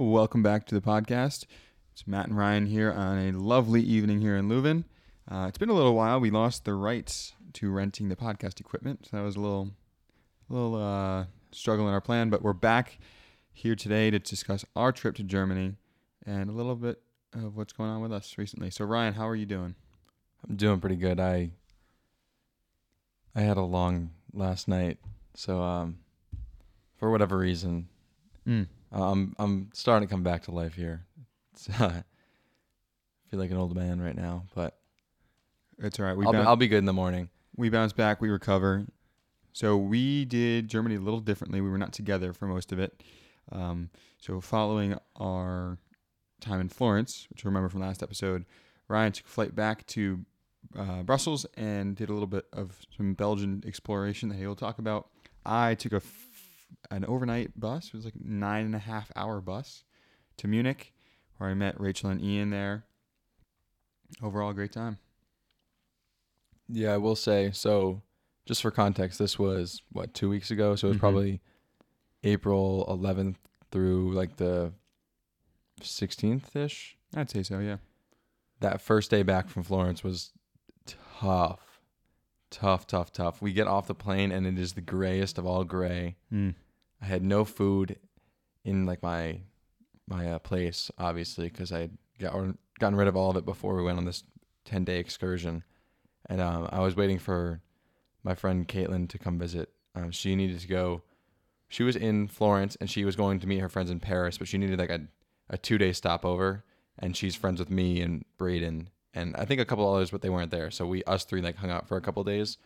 Welcome back to the podcast. It's Matt and Ryan here on a lovely evening here in Leuven. Uh, it's been a little while. We lost the rights to renting the podcast equipment, so that was a little, little uh, struggle in our plan. But we're back here today to discuss our trip to Germany and a little bit of what's going on with us recently. So, Ryan, how are you doing? I'm doing pretty good. I I had a long last night, so um, for whatever reason, Mm. I'm I'm starting to come back to life here. Uh, I feel like an old man right now, but It's all right. We I'll, be, I'll be good in the morning. we bounce back. We recover. So we did Germany a little differently. We were not together for most of it. Um, so following our time in Florence, which you remember from last episode, Ryan took a flight back to uh, Brussels and did a little bit of some Belgian exploration that he'll talk about. I took a f- an overnight bus. It was like nine and a half hour bus to Munich, where I met Rachel and Ian there. Overall, great time. Yeah, I will say so. Just for context, this was what two weeks ago, so it was Mhm. probably April 11th through like the 16th ish. I'd say so. Yeah. that first day back from Florence was tough. Tough, tough, tough. We get off the plane and it is the grayest of all gray. Mm. I had no food in like my my uh, place, obviously, because I had got, or gotten rid of all of it before we went on this ten day excursion, and um, I was waiting for my friend Caitlin to come visit. Um, she needed to go. She was in Florence and she was going to meet her friends in Paris, but she needed like a, a two day stopover, and she's friends with me and Braden and I think a couple others, but they weren't there. So we us three like hung out for a couple days,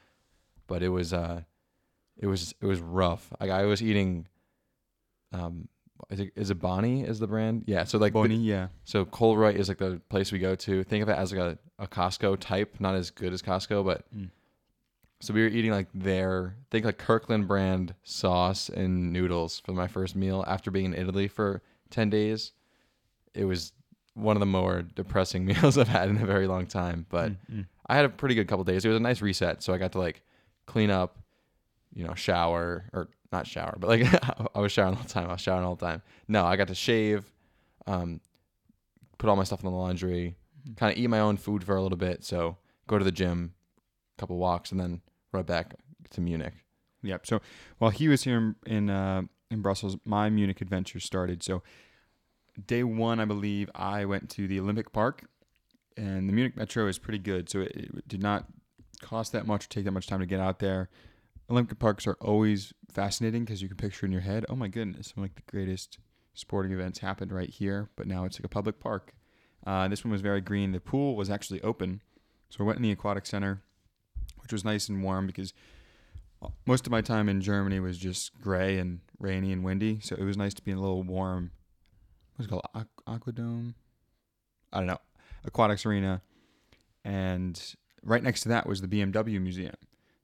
but it was uh, it was it was rough. Like I was eating. Um, is it, is it Boni? Is the brand? Yeah. So like the- Boni, yeah. so Colruyt is like the place we go to. Think of it as like a, a Costco type, not as good as Costco, but Mm. so we were eating like their think like Kirkland brand sauce and noodles for my first meal after being in Italy for ten days. It was one of the more depressing meals I've had in a very long time, but Mm, mm. I had a pretty good couple days. It was a nice reset, so I got to like clean up, you know, shower or not shower, but like I was showering all the time. I was showering all the time. No, I got to shave, um, put all my stuff in the laundry, kind of eat my own food for a little bit. So go to the gym, couple walks, and then right back to Munich. Yep. So while he was here in in, uh, in Brussels, my Munich adventure started. So day one, I believe, I went to the Olympic Park, and the Munich Metro is pretty good. So it, it did not cost that much or take that much time to get out there. Olympic parks are always fascinating because you can picture in your head, oh my goodness, some like the greatest sporting events happened right here, but now it's like a public park. Uh, this one was very green. The pool was actually open, so we went in the aquatic center, which was nice and warm because most of my time in Germany was just gray and rainy and windy. So it was nice to be in a little warm. What's it called? Aqu- Aquadome. I don't know. Aquatics arena, and right next to that was the BMW museum.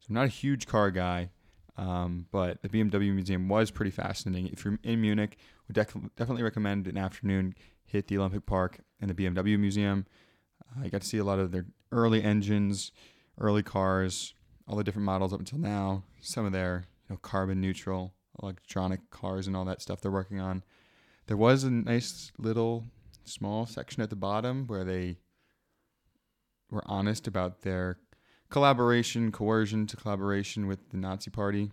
So I'm not a huge car guy, um, but the BMW museum was pretty fascinating. If you're in Munich, would dec- definitely recommend an afternoon hit the Olympic Park and the BMW museum. Uh, I got to see a lot of their early engines, early cars, all the different models up until now. Some of their you know carbon neutral electronic cars and all that stuff they're working on. There was a nice little small section at the bottom where they were honest about their collaboration, coercion to collaboration with the Nazi Party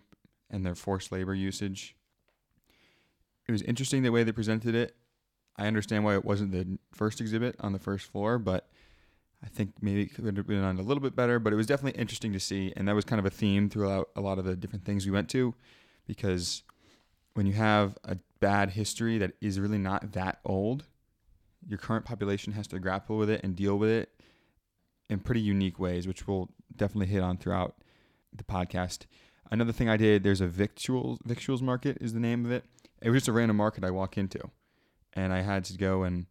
and their forced labor usage. It was interesting the way they presented it. I understand why it wasn't the first exhibit on the first floor, but I think maybe it could have been on a little bit better. But it was definitely interesting to see, and that was kind of a theme throughout a lot of the different things we went to, because when you have a bad history that is really not that old, your current population has to grapple with it and deal with it in pretty unique ways, which we'll definitely hit on throughout the podcast. Another thing I did, there's a victuals victuals market is the name of it. It was just a random market I walk into, and I had to go and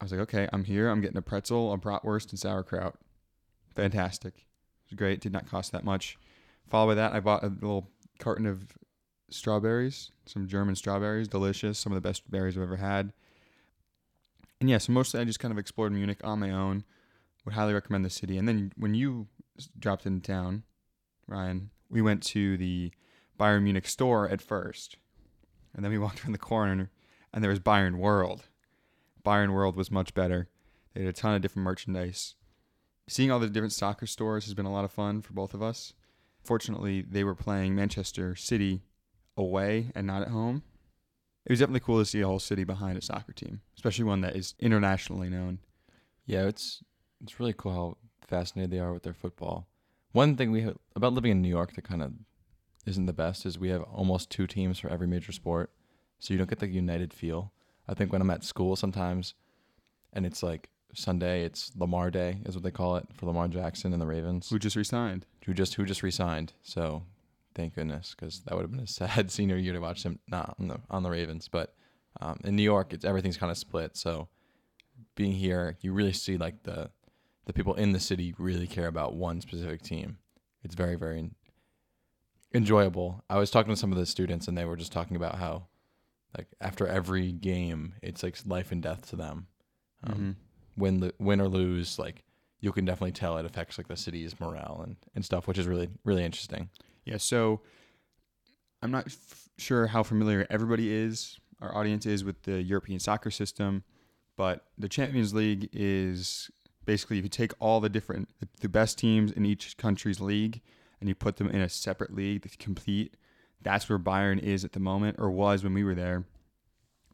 I was like, okay, I'm here. I'm getting a pretzel, a bratwurst, and sauerkraut. Fantastic. It was great. Did not cost that much. Followed by that, I bought a little carton of strawberries, some German strawberries, delicious, some of the best berries I've ever had. And yeah, so mostly I just kind of explored Munich on my own. Would highly recommend the city. And then when you dropped into town, Ryan, we went to the Bayern Munich store at first, and then we walked around the corner, and there was Bayern World. Bayern World was much better. They had a ton of different merchandise. Seeing all the different soccer stores has been a lot of fun for both of us. Fortunately, they were playing Manchester City away and not at home. It was definitely cool to see a whole city behind a soccer team, especially one that is internationally known. Yeah, it's it's really cool how fascinated they are with their football. One thing we have about living in New York that kind of isn't the best is we have almost two teams for every major sport, so you don't get the united feel. I think when I'm at school sometimes, and it's like Sunday, it's Lamar Day is what they call it for Lamar Jackson and the Ravens, Who just resigned? who just who just resigned. So thank goodness, because that would have been a sad senior year to watch him not on the on the Ravens. But um, in New York, it's everything's kind of split. So being here, you really see like the the people in the city really care about one specific team. It's very very enjoyable. I was talking to some of the students, and they were just talking about how like after every game, it's like life and death to them. Um, Mhm. Win win or lose, like you can definitely tell it affects like the city's morale and, and stuff, which is really really interesting. Yeah, so I'm not f- sure how familiar everybody is, our audience is with the European soccer system, but the Champions League is basically if you take all the different the best teams in each country's league and you put them in a separate league to compete, that's where Bayern is at the moment or was when we were there.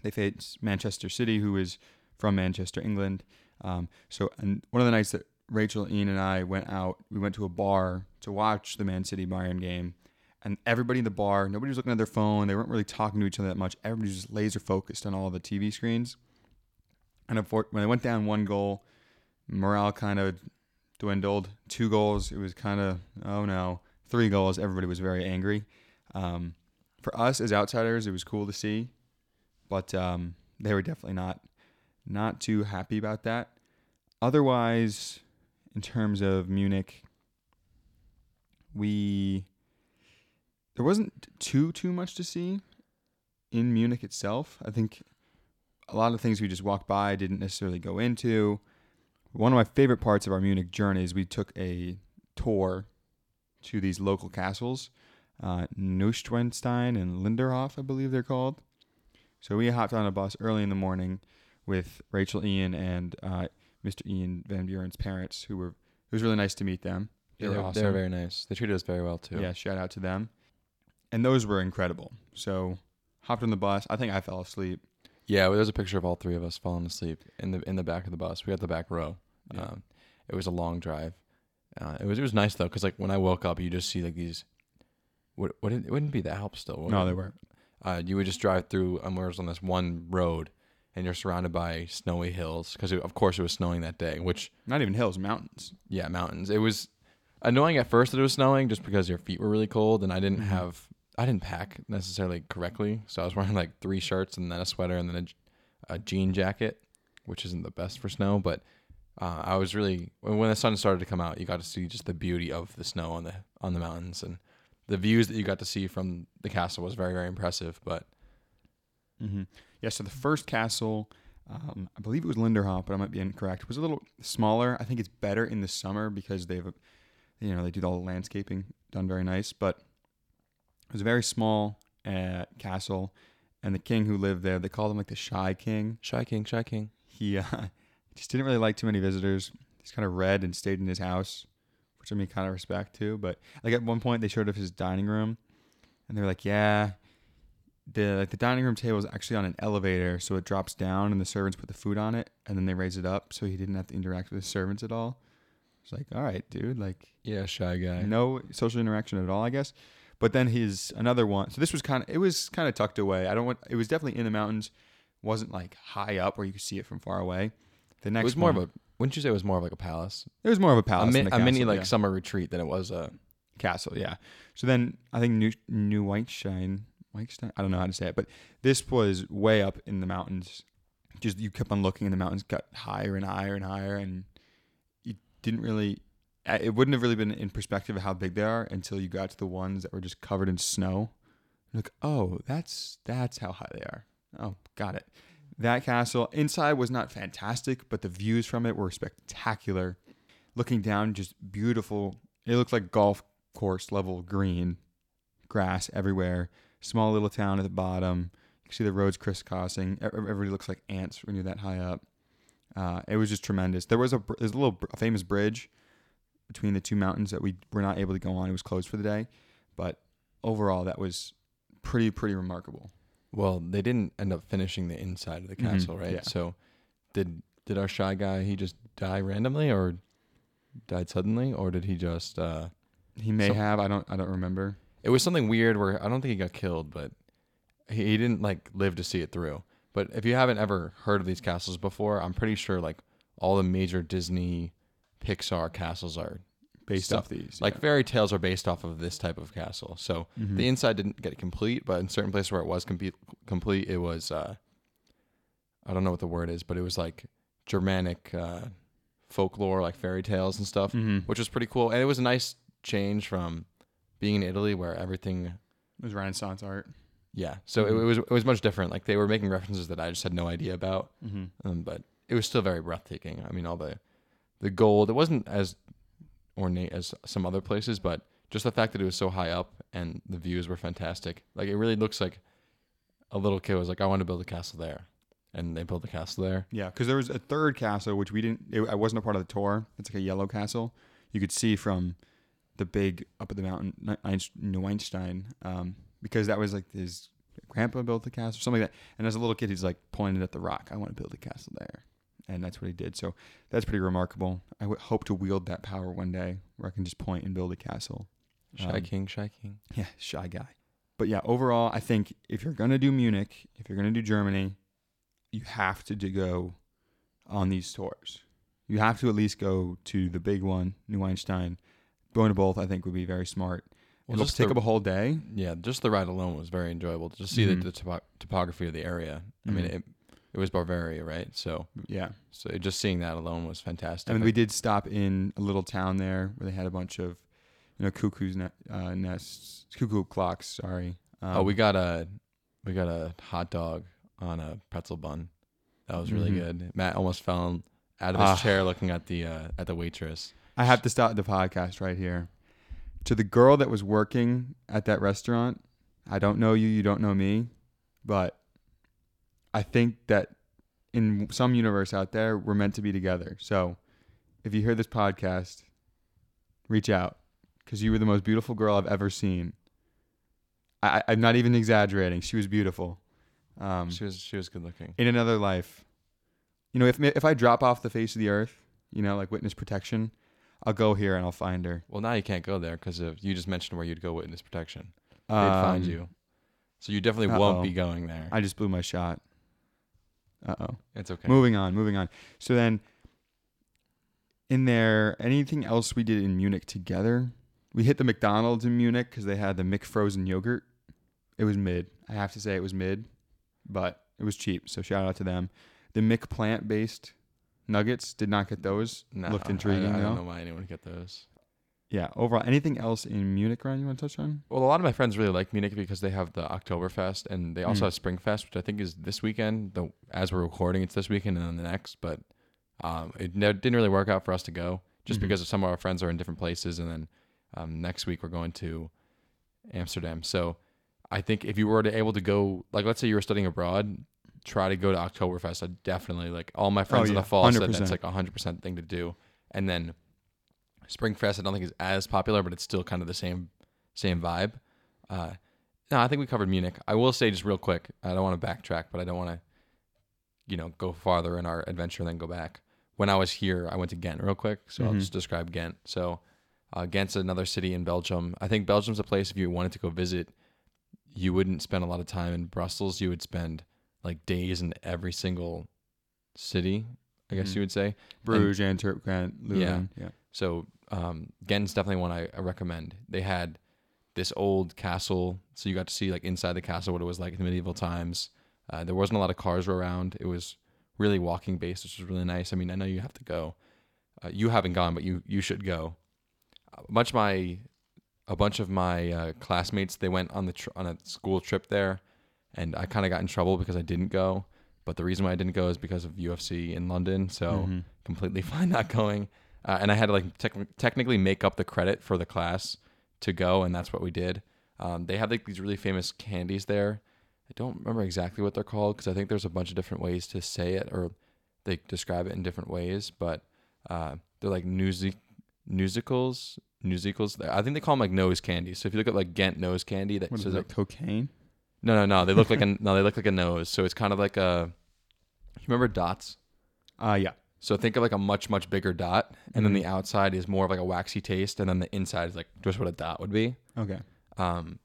They face Manchester City, who is from Manchester, England. Um, so, and one of the nights that Rachel, Ian, and I went out, we went to a bar to watch the Man City Bayern game, and everybody in the bar, nobody was looking at their phone. They weren't really talking to each other that much. Everybody was just laser focused on all the TV screens. And when they went down one goal, morale kind of dwindled. Two goals, it was kind of oh no. Three goals, everybody was very angry. Um, for us as outsiders, it was cool to see, but um, they were definitely not not too happy about that. Otherwise, in terms of Munich, we there wasn't too too much to see in Munich itself. I think a lot of things we just walked by didn't necessarily go into. One of my favorite parts of our Munich journey is we took a tour to these local castles, uh, Neuschwanstein and Linderhof, I believe they're called. So we hopped on a bus early in the morning with Rachel Ian and uh, Mr. Ian Van Buren's parents, who were it was really nice to meet them. They they're, awesome. they're very nice. They treated us very well too. Yeah, shout out to them. And those were incredible. So hopped on the bus. I think I fell asleep. Yeah, well, there's a picture of all three of us falling asleep in the in the back of the bus. We had the back row. Yeah. Um, it was a long drive. Uh, it was it was nice though, because like when I woke up, you just see like these. What what it wouldn't be the Alps still. would No, it? they weren't. Uh, you would just drive through. Um, we on this one road, and you're surrounded by snowy hills because of course it was snowing that day. Which Not even hills, mountains. yeah, mountains. It was annoying at first that it was snowing just because your feet were really cold, and I didn't Mhm. have I didn't pack necessarily correctly, so I was wearing like three shirts and then a sweater and then a, a jean jacket, which isn't the best for snow, but. Uh, I was really when the sun started to come out, you got to see just the beauty of the snow on the on the mountains and the views that you got to see from the castle was very very impressive. But Mm-hmm. Yeah, so the first castle, um, I believe it was Linderhof, but I might be incorrect. It was a little smaller. I think it's better in the summer because they've, you know, they do all the landscaping done very nice. But it was a very small uh, castle, and the king who lived there, they called him like the Shy King. Shy King, Shy King. He uh, just didn't really like too many visitors. He's kind of read and stayed in his house, which I mean, kind of respect too. But like at one point, they showed us his dining room, and they were like, "Yeah, the like the dining room table is actually on an elevator, so it drops down, and the servants put the food on it, and then they raise it up, so he didn't have to interact with the servants at all." It's like, all right, dude, like Yeah, shy guy. no social interaction at all, I guess. But then his another one. So this was kind of it was kind of tucked away. I don't want. It was definitely in the mountains. wasn't like high up where you could see it from far away. The next it was more one, of a. Wouldn't you say it was more of like a palace? it was more of a A, palace, mi- than a mini like yeah. summer retreat than it was a. castle, yeah. So then I think New New Whitestein, Whitestein, I don't know how to say it, but this was way up in the mountains. Just you kept on looking, and the mountains got higher and higher and higher, and didn't really. It wouldn't have really been in perspective of how big they are until you got to the ones that were just covered in snow. You're like, oh, that's that's how high they are. Oh, got it. That castle inside was not fantastic, but the views from it were spectacular. Looking down, just beautiful. It looked like golf course level green, grass everywhere. Small little town at the bottom. You can see the roads crisscrossing. Everybody looks like ants when you're that high up. Uh, it was just tremendous. There was a there's a little a famous bridge between the two mountains that we were not able to go on. It was closed for the day, but overall that was pretty pretty remarkable. Well, they didn't end up finishing the inside of the Mhm, castle, right? yeah. So, did did our shy guy he just die randomly or died suddenly, or did he just? uh He may have I don't I don't remember. It was something weird where I don't think he got killed, but he, he didn't like live to see it through. But if you haven't ever heard of these castles before, I'm pretty sure like all the major Disney, Pixar castles are Based So, off these, like fairy tales are based off of this type of castle. So yeah. Mhm. the inside didn't get complete, but in certain places where it was complete, complete, it was uh, I don't know what the word is, but it was like Germanic uh, folklore, like fairy tales and stuff, Mhm. which was pretty cool. And it was a nice change from being in Italy where everything, It was Renaissance art. Yeah. So it, Mhm. it was it was much different. Like they were making references that I just had no idea about, Mm-hmm. um, but it was still very breathtaking. I mean, all the the gold. It wasn't as ornate as some other places, but just the fact that it was so high up and the views were fantastic. Like it really looks like a little kid was like, "I want to build a castle there," and they built a castle there. Yeah, because there was a third castle which we didn't. It, I wasn't a part of the tour. It's like a yellow castle. You could see from the big up at the mountain, Ni- Einst- um, because that was like his grandpa built the castle, or something like that. And as a little kid, he's like pointing at the rock. I want to build a castle there, and that's what he did. So that's pretty remarkable. I w- hope to wield that power one day, where I can just point and build a castle. Shy Um, King, Shy King. Yeah, shy guy. But yeah, overall, I think if you're gonna do Munich, if you're gonna do Germany, you have to go on these tours. You have to at least go to the big one, New Einstein. Going to both, I think, would be very smart. Well, It'll just take the- up a whole day. Yeah, just the ride alone was very enjoyable. To see Mhm. the, the topo- topography of the area. I mean, Mhm. it it was Bavaria, right? So Yeah, so just seeing that alone was fantastic. I mean, we did stop in a little town there where they had a bunch of, you know, cuckoo's ne- uh, nests, cuckoo clocks. Sorry. Um, oh, we got a we got a hot dog on a pretzel bun. That was really Mhm. good. Matt almost fell out of his Ah. chair looking at the uh, at the waitress. I have to stop the podcast right here. To the girl that was working at that restaurant, I don't know you, you don't know me, but I think that in some universe out there, we're meant to be together. So if you hear this podcast, reach out because you were the most beautiful girl I've ever seen. I, I'm not even exaggerating. She was beautiful. Um, She was she was good looking. in another life. You know, if if I drop off the face of the earth, you know, like witness protection, I'll go here and I'll find her. Well, now you can't go there because you just mentioned where you'd go witness protection. They'd find Um, you, so you definitely uh-oh. won't be going there. I just blew my shot. Uh oh. it's okay. Moving on, moving on. So then, in there, anything else we did in Munich together? We hit the McDonald's in Munich because they had the McFrozen yogurt. It was mid. I have to say it was mid, but it was cheap. So shout out to them. The Mc plant based nuggets did not get those. Nah, Looked I- intriguing I, though. don't know why anyone would get those. Yeah. Overall, anything else in Munich, Ryan? You want to touch on? Well, a lot of my friends really like Munich because they have the Oktoberfest and they also Mm. have Springfest, which I think is this weekend. Though as we're recording, it's this weekend and then the next. But um, it ne- didn't really work out for us to go just Mhm. because some of our friends are in different places, and then um, next week we're going to Amsterdam. So I think if you were to able to go, like let's say you were studying abroad, try to go to Oktoberfest. I definitely like all my friends in yeah, the fall said 100%. that's like a hundred percent thing to do. And then Springfest, I don't think is as popular, but it's still kind of the same same vibe. Uh, no, I think we covered Munich. I will say just real quick, I don't want to backtrack, but I don't want to, you know, go farther in our adventure and then go back. When I was here, I went to Ghent real quick, so I'll Mhm. just describe Ghent. So, uh, Ghent's another city in Belgium. I think Belgium's a place if you wanted to go visit, you wouldn't spend a lot of time in Brussels. You would spend like days in every single city. I guess Mhm. you would say. Bruges, and, Antwerp, Ghent, Leuven. Yeah. So um, Ghent's definitely one I, I recommend. They had this old castle, so you got to see like inside the castle what it was like in the medieval times. Uh, there wasn't a lot of cars around. It was really walking based, which was really nice. I mean, I know you have to go. Uh, you haven't gone, but you you should go. Uh, much my a bunch of my uh, classmates they went on the tr- on a school trip there, and I kind of got in trouble because I didn't go. But the reason why I didn't go is because of UFC in London. So Mhm. completely fine not going. Uh, and I had to like tec- technically make up the credit for the class to go, and that's what we did. Um, they have like these really famous candies there. I don't remember exactly what they're called because I think there's a bunch of different ways to say it or they describe it in different ways. But uh, they're like music musicals, musicals. I think they call them like nose candy. So if you look at like Ghent nose candy, that What is says like cocaine? No, no, no. They look like a no. They look like a nose. So it's kind of like a. You remember dots? Uh, yeah. So think of like a much much bigger dot, and then Mhm. the outside is more of like a waxy taste, and then the inside is like just what a dot would be. Okay. Um,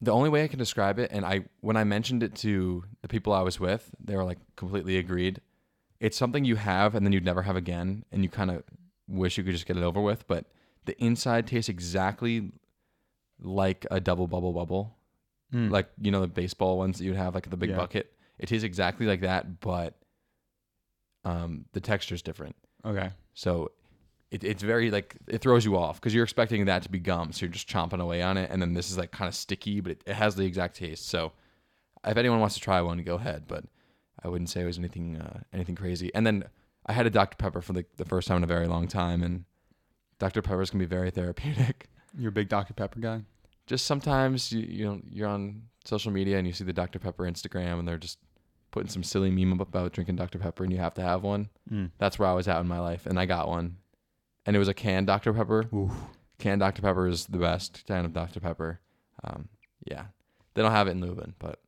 the only way I can describe it, and I when I mentioned it to the people I was with, they were like completely agreed. It's something you have and then you'd never have again, and you kind of wish you could just get it over with. But the inside tastes exactly like a double bubble bubble, Mm. like you know the baseball ones that you'd have like the big Yeah. bucket. It tastes exactly like that, but um, the texture's different. okay. So it, it's very like it throws you off because you're expecting that to be gum, so you're just chomping away on it, and then this is like kind of sticky, but it, it has the exact taste. So if anyone wants to try one, go ahead, but I wouldn't say it was anything uh, anything crazy. And then I had a Dr Pepper for the, the first time in a very long time, and Dr Pepper's can be very therapeutic. You're a big Dr Pepper guy. Just sometimes you you know you're on social media and you see the Dr Pepper Instagram, and they're just putting some silly meme about drinking Dr Pepper, and you have to have one. Mm. That's where I was at in my life, and I got one. And it was a canned Dr. Pepper. Ooh. Canned Dr. Pepper is the best kind of Dr. Pepper. Um, yeah, they don't have it in Leuven, but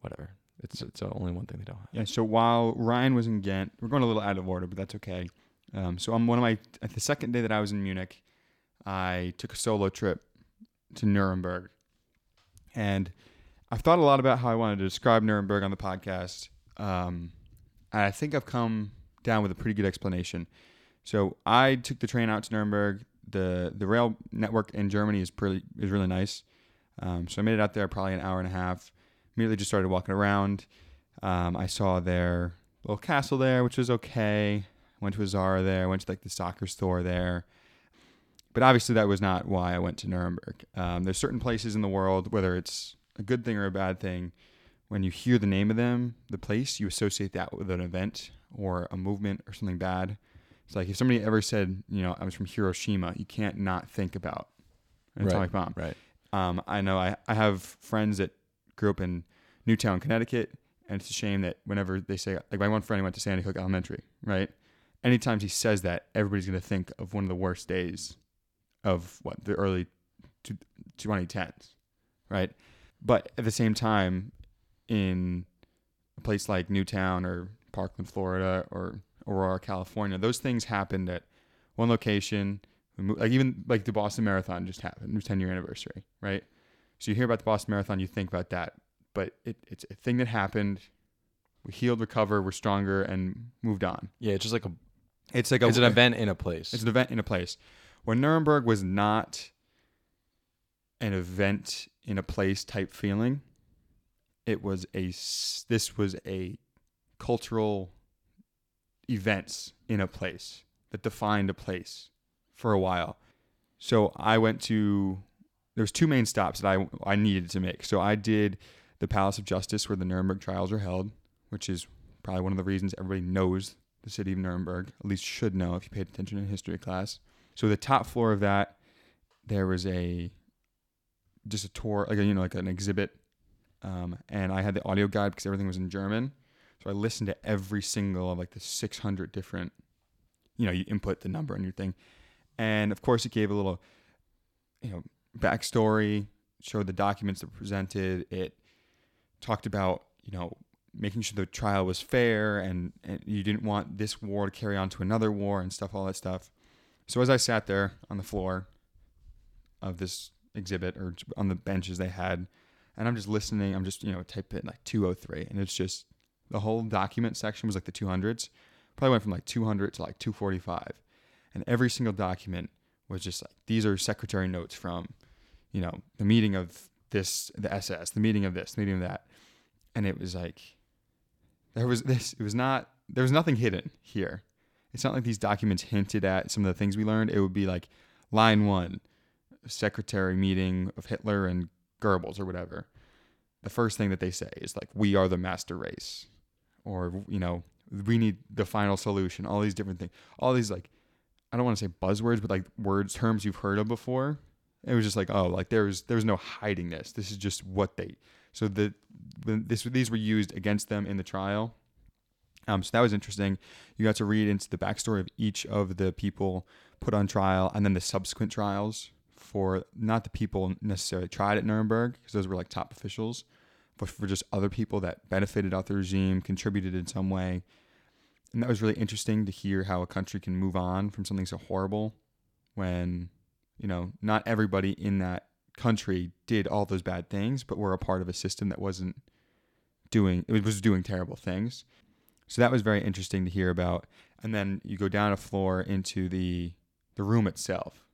whatever. It's it's only one thing they don't have. Yeah. So while Ryan was in Ghent, we're going a little out of order, but that's okay. Um, so on one of my the second day that I was in Munich, I took a solo trip to Nuremberg, and I've thought a lot about how I wanted to describe Nuremberg on the podcast. Um, and I think I've come down with a pretty good explanation. So I took the train out to Nuremberg. the The rail network in Germany is pretty is really nice. Um, so I made it out there probably an hour and a half. Immediately just started walking around. Um, I saw their little castle there, which was okay. Went to a Zara there. Went to like the soccer store there. But obviously, that was not why I went to Nuremberg. Um, there's certain places in the world, whether it's a good thing or a bad thing, when you hear the name of them, the place, you associate that with an event or a movement or something bad. It's like if somebody ever said, you know, I was from Hiroshima, you can't not think about an Right. atomic bomb. Right. Um, I know I, I have friends that grew up in Newtown, Connecticut, and it's a shame that whenever they say, like my one friend went to Sandy Hook Elementary, right? Anytime he says that, everybody's going to think of one of the worst days of what the early two- 2010s, right? But at the same time, in a place like Newtown or Parkland, Florida, or Aurora, California, those things happened at one location. Like even like the Boston Marathon just happened, new 10 year anniversary, right? So you hear about the Boston Marathon, you think about that, but it, it's a thing that happened. We healed, recovered, we're stronger, and moved on. Yeah, it's just like a It's like a, it's an event in a place. it's an event in a place. Where Nuremberg was not an event in a place type feeling. It was a this was a cultural events in a place that defined a place for a while. So I went to there was two main stops that I I needed to make. So I did the Palace of Justice where the Nuremberg trials are held, which is probably one of the reasons everybody knows the city of Nuremberg, at least should know if you paid attention in history class. So the top floor of that, there was a just a tour, like a, you know, like an exhibit, um, and I had the audio guide because everything was in German. So I listened to every single of like the 600 different, you know, you input the number on your thing, and of course it gave a little, you know, backstory, showed the documents that were presented. It talked about you know making sure the trial was fair and, and you didn't want this war to carry on to another war and stuff, all that stuff. So as I sat there on the floor of this exhibit or on the benches they had, and I'm just listening, I'm just, you know, type in like 203 and it's just the whole document section was like the 200s. Probably went from like 200 to like 245. And every single document was just like, these are secretary notes from, you know, the meeting of this, the SS, the meeting of this, the meeting of that. And it was like, there was this it was not there was nothing hidden here it's not like these documents hinted at some of the things we learned it would be like line one secretary meeting of hitler and goebbels or whatever the first thing that they say is like we are the master race or you know we need the final solution all these different things all these like i don't want to say buzzwords but like words terms you've heard of before It was just like, oh, like there was no hiding this. This is just what they. So the this these were used against them in the trial. Um, so that was interesting. You got to read into the backstory of each of the people put on trial, and then the subsequent trials for not the people necessarily tried at Nuremberg, because those were like top officials, but for just other people that benefited off the regime, contributed in some way. And that was really interesting to hear how a country can move on from something so horrible when, you know, not everybody in that country did all those bad things, but were a part of a system that wasn't doing it was doing terrible things. So that was very interesting to hear about. And then you go down a floor into the the room itself.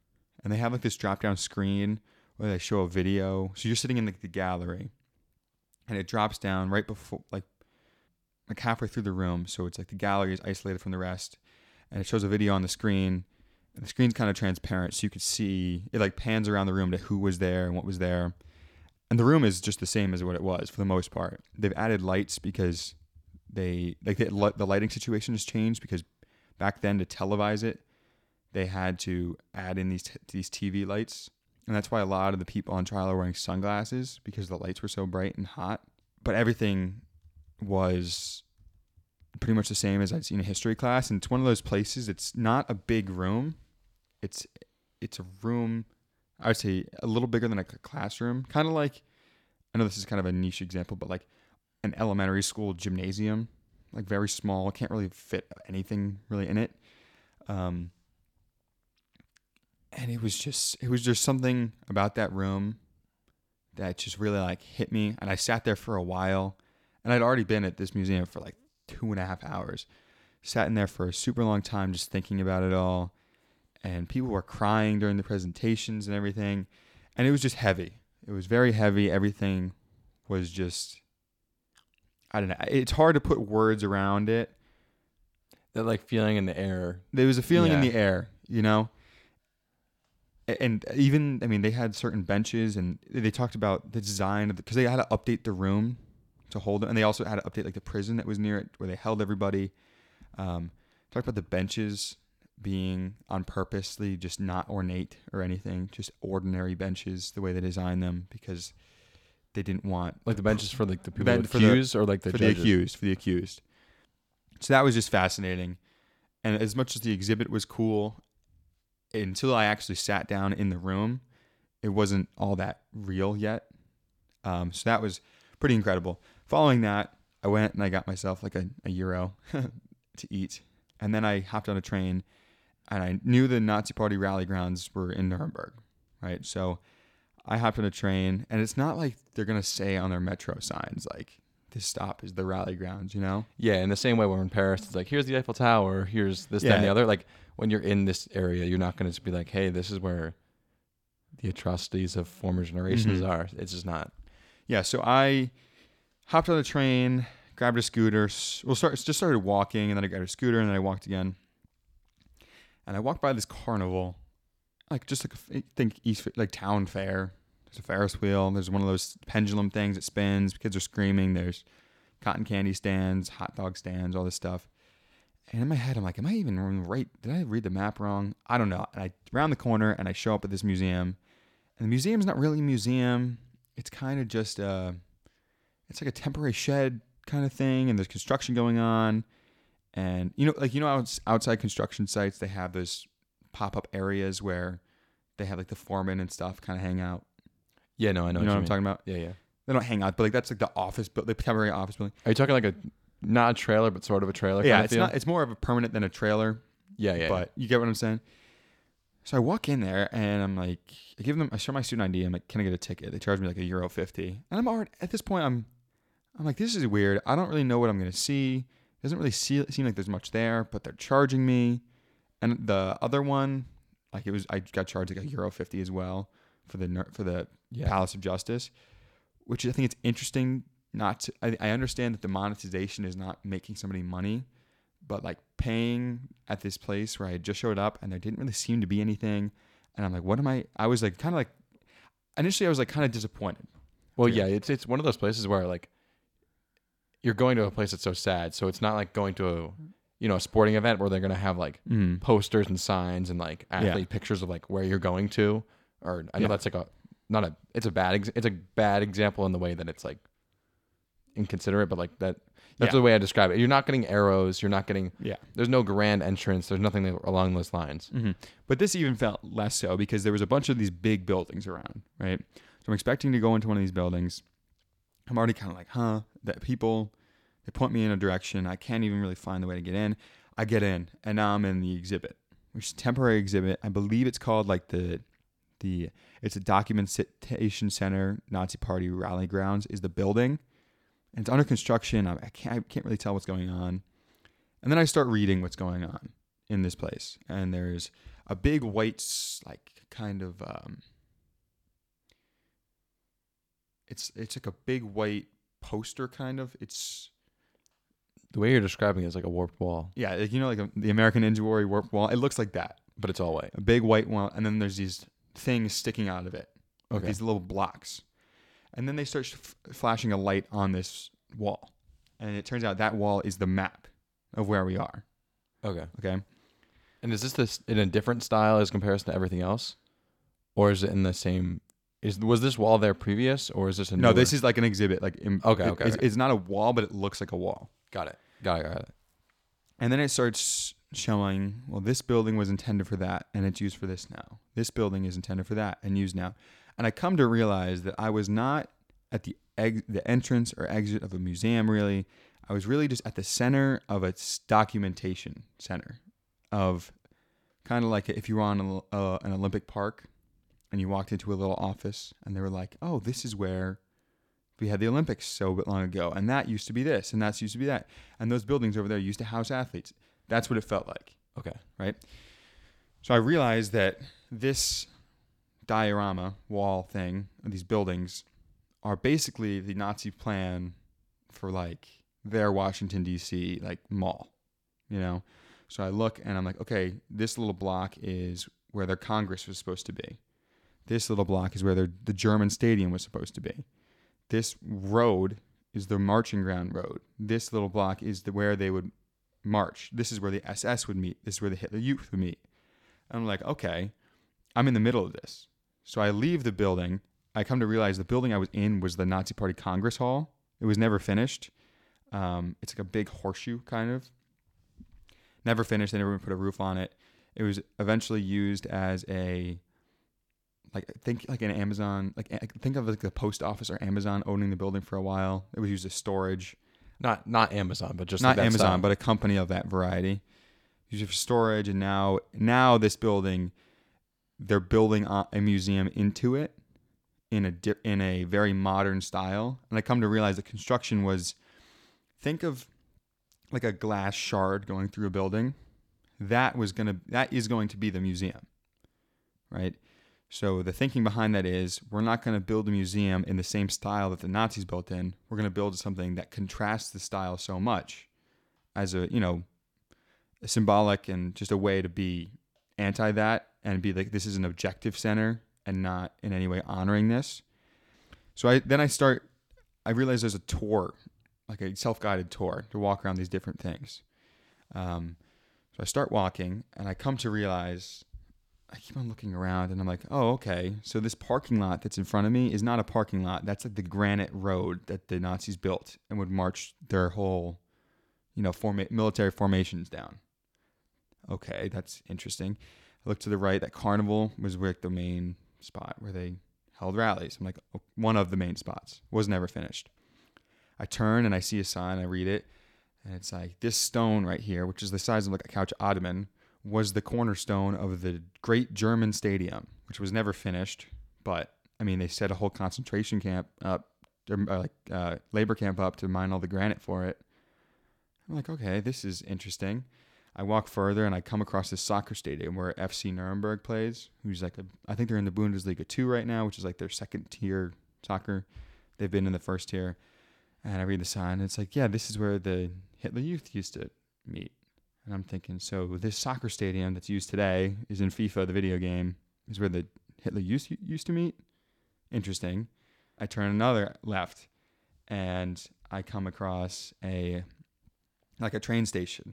And they have like this drop down screen where they show a video. So you're sitting in like the gallery and it drops down right before like like halfway through the room. So it's like the gallery is isolated from the rest. And it shows a video on the screen. And the screen's kind of transparent, so you could see it like pans around the room to who was there and what was there. And the room is just the same as what it was for the most part. They've added lights because they like the, the lighting situation has changed because back then to televise it, they had to add in these t- these TV lights, and that's why a lot of the people on trial are wearing sunglasses because the lights were so bright and hot. But everything was pretty much the same as I'd seen in history class, and it's one of those places. It's not a big room. It's it's a room. I would say a little bigger than a classroom, kind of like. I know this is kind of a niche example, but like an elementary school gymnasium, like very small, can't really fit anything really in it. Um, and it was just it was just something about that room that just really like hit me. And i sat there for a while and i'd already been at this museum for like two and a half hours. Sat in there for a super long time just thinking about it all. And people were crying during the presentations and everything. And it was just heavy. It was very heavy. Everything was just i don't know. It's hard to put words around it. That like feeling in the air. There was a feeling in the air you know? And even i mean they had certain benches and they talked about the design of because they had to update the room to hold them, and they also had to update like the prison that was near it where they held everybody. Um talked about the benches being on purposely just not ornate or anything just ordinary benches the way they designed them because they didn't want like the benches for like the people Ben- for the- accused or like the for judges? the accused for the accused. So that was just fascinating. And as much as the exhibit was cool until i actually sat down in the room it wasn't all that real yet. Um, so that was pretty incredible. Following that i went and i got myself like a, a euro to eat. And then i hopped on a train and i knew the nazi party rally grounds were in nuremberg right? So i hopped on a train and it's not like they're going to say on their metro signs like this stop is the rally grounds you know Yeah, in the same way when we're in Paris, it's like here's the Eiffel Tower, here's this, that, and the other. Like when you're in this area, you're not going to be like, hey, this is where the atrocities of former generations Mhm. are. It's just not. yeah so i hopped on the train grabbed a scooter well start, just started walking and then i got a scooter and then i walked again and i walked by this carnival like just like a f- think east like town fair. There's a ferris wheel. There's one of those pendulum things that spins. Kids are screaming. There's cotton candy stands hot dog stands all this stuff. And in my head i'm like am i even right? Did i read the map wrong? I don't know. And i round the corner and i show up at this museum. And the museum's not really a museum. It's kind of just uh it's like a temporary shed kind of thing and there's construction going on. And you know like you know outside construction sites they have those pop-up areas where they have like the foreman and stuff kind of hang out Yeah, no, I know. you know what i'm mean. talking about Yeah, yeah. they don't hang out but like that's like the office but the temporary office building Are you talking like a not a trailer, but sort of a trailer? yeah kind it's of feel? not it's more of a permanent than a trailer Yeah, yeah. but you get what I'm saying. So I walk in there and I'm like, I give them, I show my student ID. I'm like, can I get a ticket? They charge me like a euro fifty, and I'm already at this point. I'm, I'm like, this is weird. I don't really know what I'm gonna see. It Doesn't really see, seem like there's much there, but they're charging me. And the other one, like it was, I got charged like a euro fifty as well for the for the yeah. Palace of Justice, which I think it's interesting. Not to, I, I understand that the monetization is not making somebody money, but like paying at this place where I had just showed up and there didn't really seem to be anything, and I'm like, what am I? I was like, kind of like, initially I was like kind of disappointed. Well, Yeah. yeah, it's it's one of those places where like you're going to a place that's so sad, so it's not like going to a you know a sporting event where they're gonna have like Mm. posters and signs and like athlete pictures of like where you're going to Or I know Yeah. that's like a not a it's a bad ex- it's a bad example in the way that it's like inconsiderate, but like that that's Yeah. the way I describe it. You're not getting arrows. You're not getting. Yeah. There's no grand entrance. There's nothing along those lines. hmm But this even felt less so because there was a bunch of these big buildings around, right? So I'm expecting to go into one of these buildings. I'm already kind of like, huh? That people, they point me in a direction. I can't even really find the way to get in. I get in, and now I'm in the exhibit, which is a temporary exhibit. I believe it's called like the, the it's a documentation center, Nazi Party rally grounds is the building, and it's under construction. I, can't I can't really tell what's going on, and then I start reading what's going on in this place, and there's a big white like kind of um it's it's like a big white poster kind of it's The way you're describing it is like a warped wall, yeah like, you know like a, the american ninja warrior warp wall it looks like that but it's all white. a big white wall and then there's these things sticking out of it like Okay. these little blocks and then they start f- flashing a light on this wall and it turns out that wall is the map of where we are Okay. okay And is this this in a different style as comparison to everything else, or is it in the same? Is was this wall there previous, or is this a no this is like an exhibit like in, Okay, it- okay, it's, okay. it's not a wall but it looks like a wall got it, got it, got it. And then it starts showing, well, this building was intended for that and it's used for this now. This building is intended for that and used now. And I come to realize that I was not at the ex- the entrance or exit of a museum really. I was really just at the center of a s- documentation center of kind of like if you were on a, uh, an Olympic park and you walked into a little office and they were like, "Oh, this is where we had the Olympics so long ago, and that used to be this, and that used to be that, and those buildings over there used to house athletes." That's what it felt like. Okay. right? So I realized that this diorama wall thing, these buildings, are basically the Nazi plan for like their Washington D.C. like mall, you know. So I look and I'm like, okay, this little block is where their Congress was supposed to be. This little block is where their, the German stadium was supposed to be. This road is the marching ground road. This little block is the where they would march. This is where the SS would meet. This is where the Hitler Youth would meet. And I'm like, okay, I'm in the middle of this. So I leave the building. I come to realize the building I was in was the Nazi Party Congress Hall. It was never finished. Um, it's like a big horseshoe kind of. Never finished. They never put a roof on it. It was eventually used as a like think like an Amazon like think of like the post office or Amazon owning the building for a while. It was used as storage Not not Amazon, but just not like that Amazon, style. but a company of that variety. Used it for storage, and now now this building, they're building a museum into it in a di- in a very modern style. And I come to realize the construction was, think of like a glass shard going through a building. That was gonna that is going to be the museum, right? So the thinking behind that is we're not going to build a museum in the same style that the Nazis built in. We're going to build something that contrasts the style so much as a, you know, a symbolic and just a way to be anti that and be like this is an objective center and not in any way honoring this. So I then I start I realize there's a tour, like a self-guided tour to walk around these different things. Um, so I start walking and I come to realize I keep on looking around and I'm like, oh, okay. So this parking lot that's in front of me is not a parking lot. That's like the granite road that the Nazis built and would march their whole, you know, forma- military formations down. Okay, that's interesting. I look to the right. That carnival was like the main spot where they held rallies. I'm like, oh, one of the main spots was never finished. I turn and I see a sign. I read it, and it's like this stone right here, which is the size of like a couch ottoman, was the cornerstone of the Great German Stadium, which was never finished. But I mean, they set a whole concentration camp up, uh, like uh, labor camp up to mine all the granite for it. I'm like, okay, this is interesting. I walk further and I come across this soccer stadium where FC Nuremberg plays, who's like a, I think they're in the Bundesliga 2 right now, which is like their second tier soccer. They've been in the first tier. And I read the sign, and it's like, yeah, this is where the Hitler Youth used to meet. And I'm thinking, so this soccer stadium that's used today is in FIFA, the video game, is where the Hitler Youth u- used to meet. Interesting. I turn another left, and I come across a like a train station.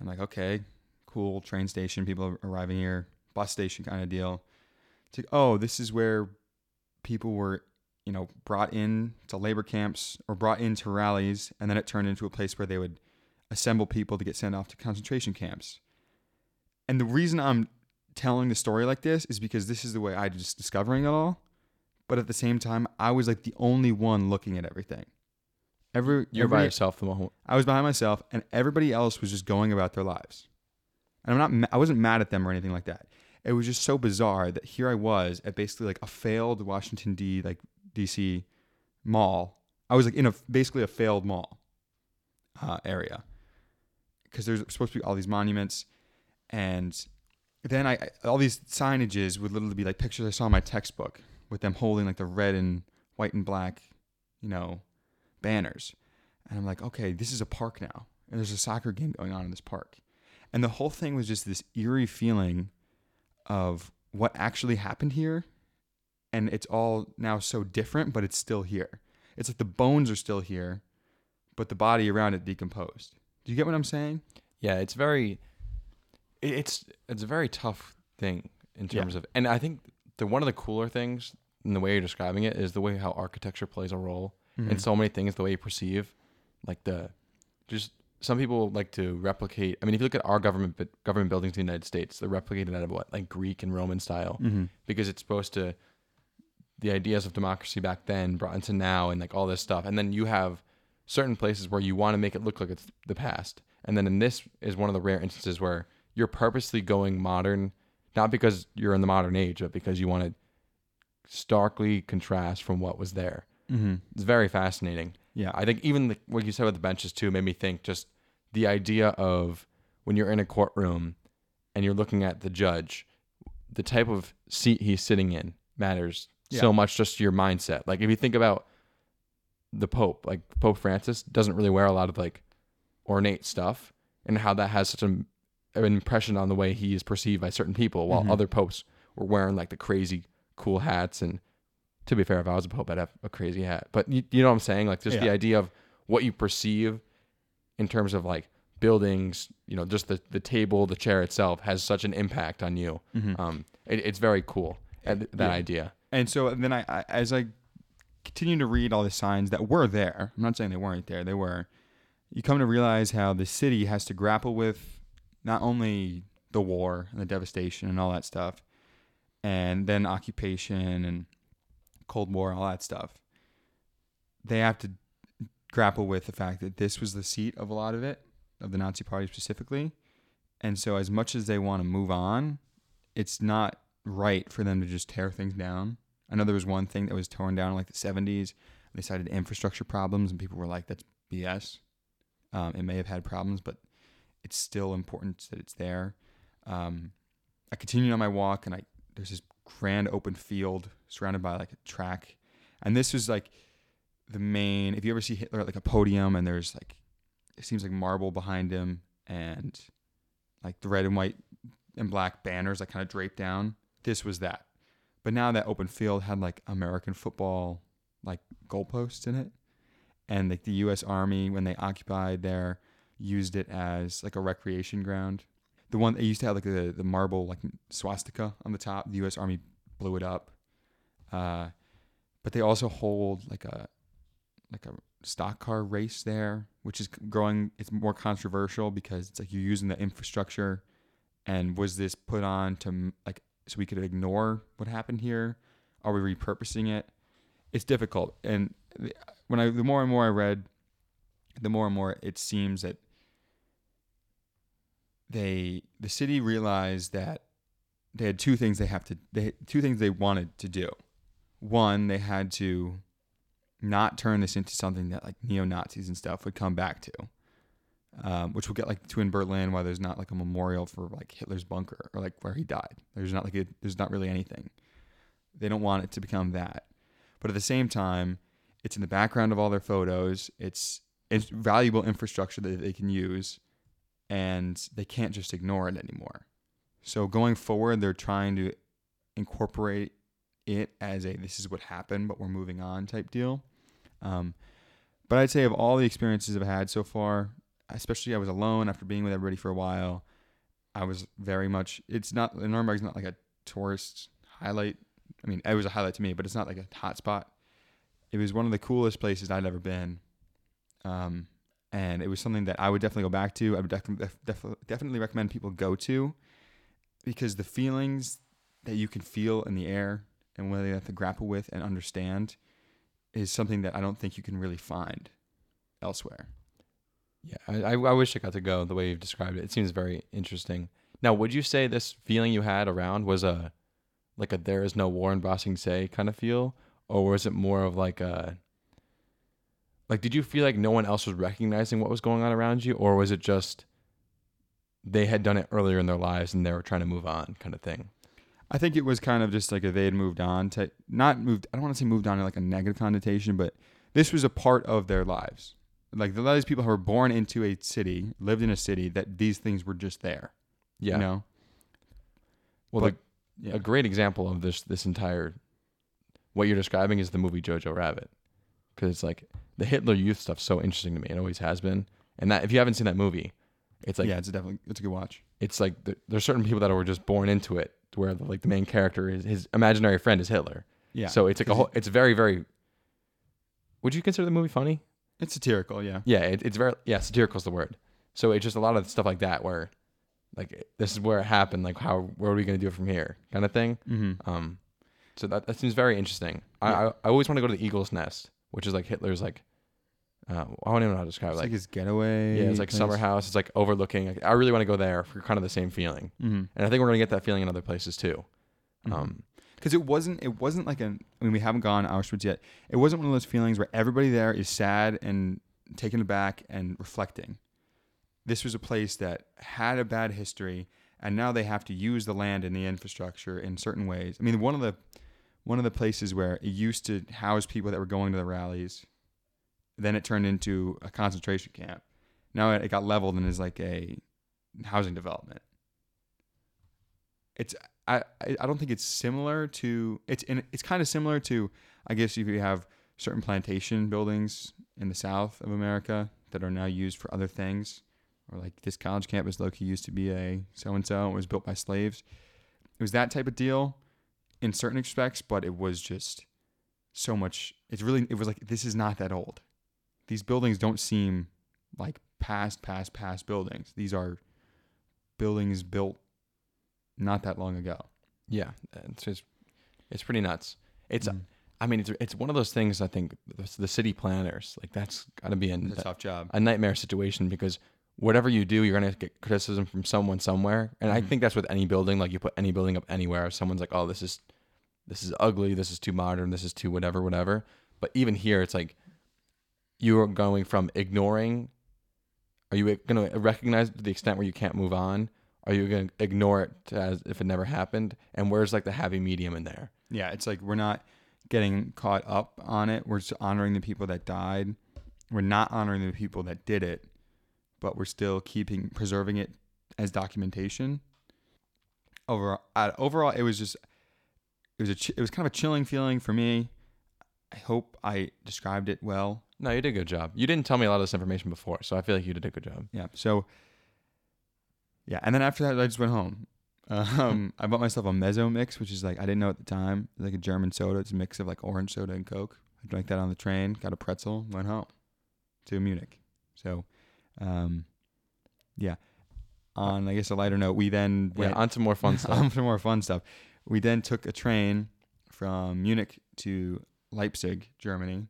I'm like, okay, cool train station. People arriving here, bus station kind of deal. It's like, oh, this is where people were, you know, brought in to labor camps or brought into rallies, and then it turned into a place where they would assemble people to get sent off to concentration camps. And the reason I'm telling the story like this is because this is the way I just discovering it all. But at the same time, I was like the only one looking at everything. Every You're by yourself the moment. I was by myself, and everybody else was just going about their lives. And I'm not, I wasn't mad at them or anything like that. It was just so bizarre that here I was at basically like a failed Washington D like DC mall. I was like in a basically a failed mall uh, area because there's supposed to be all these monuments, and then I all these signages would literally be like pictures I saw in my textbook with them holding like the red and white and black, you know, banners. And I'm like, okay, this is a park now. And there's a soccer game going on in this park. And the whole thing was just this eerie feeling of what actually happened here. And it's all now so different, but it's still here. It's like the bones are still here, but the body around it decomposed. Do you get what I'm saying? Yeah, it's very it- it's it's a very tough thing in Yeah. terms of and I think the one of the cooler things in the way you're describing it is the way how architecture plays a role Mm-hmm. in so many things, the way you perceive like the just some people like to replicate I mean if you look at our government bu- government buildings in the United States, they're replicated out of what? Like Greek and Roman style Mm-hmm. because it's supposed to the ideas of democracy back then brought into now and like all this stuff and then you have certain places where you want to make it look like it's the past and then in this is one of the rare instances where you're purposely going modern not because you're in the modern age but because you want to starkly contrast from what was there Mm-hmm. it's very fascinating Yeah. I think even the, what you said about the benches too made me think just the idea of when you're in a courtroom and you're looking at the judge, the type of seat he's sitting in matters so much just to your mindset. Like if you think about the Pope, like Pope Francis doesn't really wear a lot of like ornate stuff and how that has such an, an impression on the way he is perceived by certain people while Mhm. other popes were wearing like the crazy cool hats and to be fair, if I was a pope, I'd have a crazy hat. But you, you know what I'm saying? Like just the idea of what you perceive in terms of like buildings, you know, just the, the table, the chair itself has such an impact on you. Mhm. Um, it, it's very cool. uh, That Yeah. idea. And so then I, I as I continue to read all the signs that were there, I'm not saying they weren't there, they were. You come to realize how the city has to grapple with not only the war and the devastation and all that stuff, and then occupation and Cold War, all that stuff. They have to grapple with the fact that this was the seat of a lot of it, of the Nazi Party specifically. And so, as much as they want to move on, it's not right for them to just tear things down. I know there was one thing that was torn down in like the 70s. They cited infrastructure problems, and people were like, that's BS. Um, it may have had problems, but it's still important that it's there. Um, I continued on my walk, and I there's this grand open field surrounded by like a track, and this was like the main. If you ever see Hitler at like a podium, and there's like it seems like marble behind him, and like the red and white and black banners that kind of draped down. This was that. But now that open field had like American football like goalposts in it. And like the US Army when they occupied there used it as like a recreation ground. The one they used to have like the, the marble like swastika on the top. The US Army blew it up. Uh, but they also hold like a like a stock car race there, which is growing. It's more controversial because it's like you're using the infrastructure, and was this put on to like so we could ignore what happened here? Are we repurposing it? It's difficult, and when I the more and more I read, the more and more it seems that they the city realized that they had two things they have to they two things they wanted to do. One, they had to not turn this into something that like neo Nazis and stuff would come back to, um, which we'll get like to in Berlin, why there's not like a memorial for like Hitler's bunker or like where he died. There's not like a, there's not really anything. They don't want it to become that, but at the same time, it's in the background of all their photos. It's it's valuable infrastructure that they can use, and they can't just ignore it anymore. So going forward, they're trying to incorporate it as a this is what happened, but we're moving on type deal. Um, but I'd say of all the experiences I've had so far, especially I was alone after being with everybody for a while, I was very much. It's not Nuremberg's not like a tourist highlight I mean, it was a highlight to me, but it's not like a hot spot. It was one of the coolest places I'd ever been, um, and it was something that I would definitely go back to. I would definitely definitely definitely recommend people go to because the feelings that you can feel in the air and what they have to grapple with and understand is something that I don't think you can really find elsewhere. Yeah, I, I wish I got to go the way you've described it. It seems very interesting. Now, would you say this feeling you had around was a like a there is no war in Ba Sing Se kind of feel, or was it more of like a like did you feel like no one else was recognizing what was going on around you, or was it just they had done it earlier in their lives and they were trying to move on kind of thing? I think it was kind of just like a they had moved on to not moved. I don't want to say moved on in like a negative connotation, but this was a part of their lives. Like a lot of these people who were born into a city, lived in a city, that these things were just there. Yeah. You know. well, but- the, Yeah. a great example of this this entire what you're describing is the movie Jojo Rabbit, because it's like the Hitler Youth stuff's so interesting to me. It always has been. And that if you haven't seen that movie, it's like yeah, it's definitely it's a good watch. it's like the, there's certain people that were just born into it, to where the, like the main character is his imaginary friend is Hitler. Yeah. So it's like a whole. It's very very. Would you consider the movie funny? It's satirical. Yeah. Yeah, it, it's very yeah satirical is the word. So it's just a lot of stuff like that where, like this is where it happened. Like how where are we gonna do it from here kind of thing. Mm-hmm. Um, so that, that seems very interesting. I, Yeah. I I always want to go to the Eagle's Nest, which is like Hitler's like, uh, I don't even know how to describe It's it. like, Like, his getaway. yeah, it's like place. summer house. It's like overlooking. Like, I really want to go there for kind of the same feeling, Mm-hmm. and I think we're gonna get that feeling in other places too. Mhm. Um, because it wasn't it wasn't like an I mean we haven't gone Auschwitz yet. It wasn't one of those feelings where everybody there is sad and taken aback and reflecting. This was a place that had a bad history and now they have to use the land and the infrastructure in certain ways. I mean one of the one of the places where it used to house people that were going to the rallies, then it turned into a concentration camp. Now it, it got leveled and is like a housing development. It's I, I don't think it's similar to it's in it's kind of similar to I guess if you have certain plantation buildings in the South of America that are now used for other things, or like this college campus low key used to be a so and so and was built by slaves. It was that type of deal in certain respects, but it was just so much. It's really it was like this is not that old. These buildings don't seem like past past past buildings. These are buildings built not that long ago. yeah, it's just it's pretty nuts. It's Mm. I mean it's it's one of those things. I think the, the city planners like that's got to be a, a tough job. a nightmare situation because whatever you do, you're gonna get criticism from someone somewhere. And I Mhm. think that's with any building. Like you put any building up anywhere, someone's like, "Oh, this is this is ugly. This is too modern. This is too whatever, whatever." But even here, it's like you are going from ignoring. Are you going to recognize to the extent where you can't move on? Are you going to ignore it as if it never happened? And where's like the happy medium in there? Yeah, it's like we're not getting caught up on it. We're just honoring the people that died. We're not honoring the people that did it, but we're still keeping preserving it as documentation. Overall, uh, overall, it was just it was a ch- it was kind of a chilling feeling for me. I hope I described it well. No, you did a good job. You didn't tell me a lot of this information before, so I feel like you did a good job. Yeah. So, yeah, and then after that, I just went home. Um, I bought myself a mezzo mix, which is like I didn't know at the time. Like a German soda. It's a mix of like orange soda and Coke. I drank that on the train. Got a pretzel. Went home to Munich. So, um, yeah. On I guess a lighter note, we then Yeah, went on to more fun stuff. on to more fun stuff. We then took a train from Munich to Leipzig, Germany.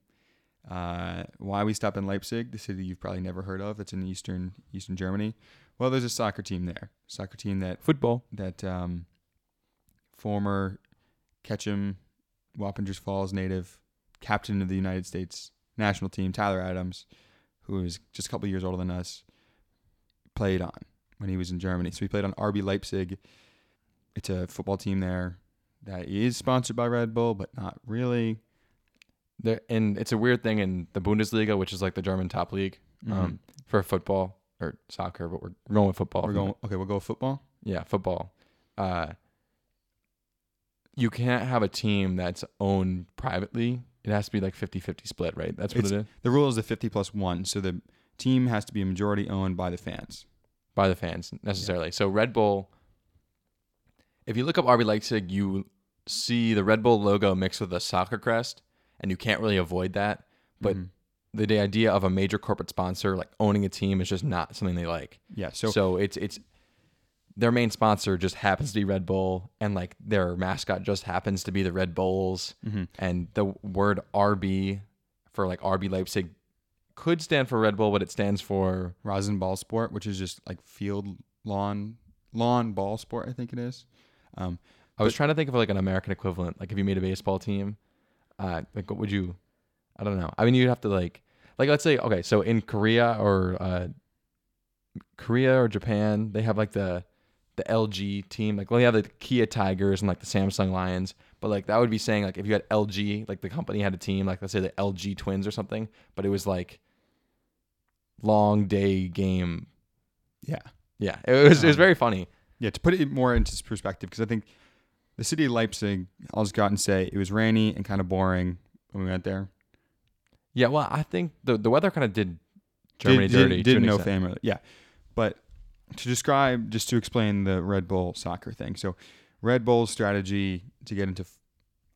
Uh, why we stop in Leipzig, the city you've probably never heard of. It's in eastern eastern Germany. Well, there's a soccer team there. Soccer team that Football. that um, former Ketcham, Wappingers Falls native, captain of the United States national team, Tyler Adams, who is just a couple years older than us, played on when he was in Germany. So he played on RB Leipzig. It's a football team there that is sponsored by Red Bull, but not really. There, and it's a weird thing in the Bundesliga, which is like the German top league um, for football or soccer, but we're going with football. We're going okay. We'll go with football. yeah, football. Uh, you can't have a team that's owned privately. It has to be like 50-50 split, right? That's what It's- it is The rule is the fifty plus one, so the team has to be a majority owned by the fans. by the fans necessarily. So Red Bull. If you look up RB Leipzig, you see the Red Bull logo mixed with a soccer crest, and you can't really avoid that. But Mhm. The, the idea of a major corporate sponsor like owning a team is just not something they like. yeah. So, So, it's it's their main sponsor just happens to be Red Bull, and like their mascot just happens to be the Red Bulls, Mhm. and the word RB for like RB Leipzig could stand for Red Bull, but it stands for Rasenballsport, which is just like field lawn lawn ball sport, I think it is. Um, I was trying to think of like an American equivalent. Like if you made a baseball team, uh, like what would you? I don't know. I mean, you'd have to like, like let's say okay, so in Korea or uh, Korea or Japan, they have like the the LG team. Like well, they have the Kia Tigers and like the Samsung Lions. But like that would be saying like if you had LG, like the company had a team, like let's say the LG Twins or something, but it was like long day game. yeah. Yeah, it was it was Um, very funny. Yeah, to put it more into perspective, because I think the city of Leipzig, I'll just go out and say it was rainy and kind of boring when we went there. Yeah, well, I think the the weather kind of did Germany did, dirty. Did, to did no extent. family. Yeah, but to describe, just to explain the Red Bull soccer thing. So, Red Bull's strategy to get into,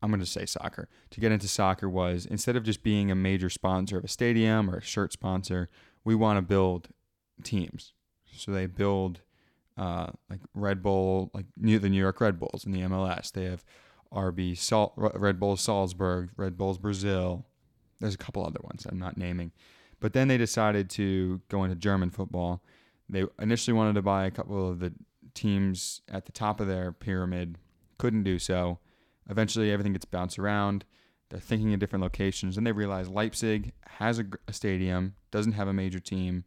I'm going to say soccer, to get into soccer was instead of just being a major sponsor of a stadium or a shirt sponsor, we want to build teams. So they build uh, like Red Bull, like New, the New York Red Bulls in the MLS. They have RB Salt, Red Bull Salzburg, Red Bulls Brazil. There's a couple other ones I'm not naming. But then they decided to go into German football. They initially wanted to buy a couple of the teams at the top of their pyramid, couldn't do so. Eventually, everything gets bounced around. They're thinking of different locations, and they realize Leipzig has a, a stadium, doesn't have a major team,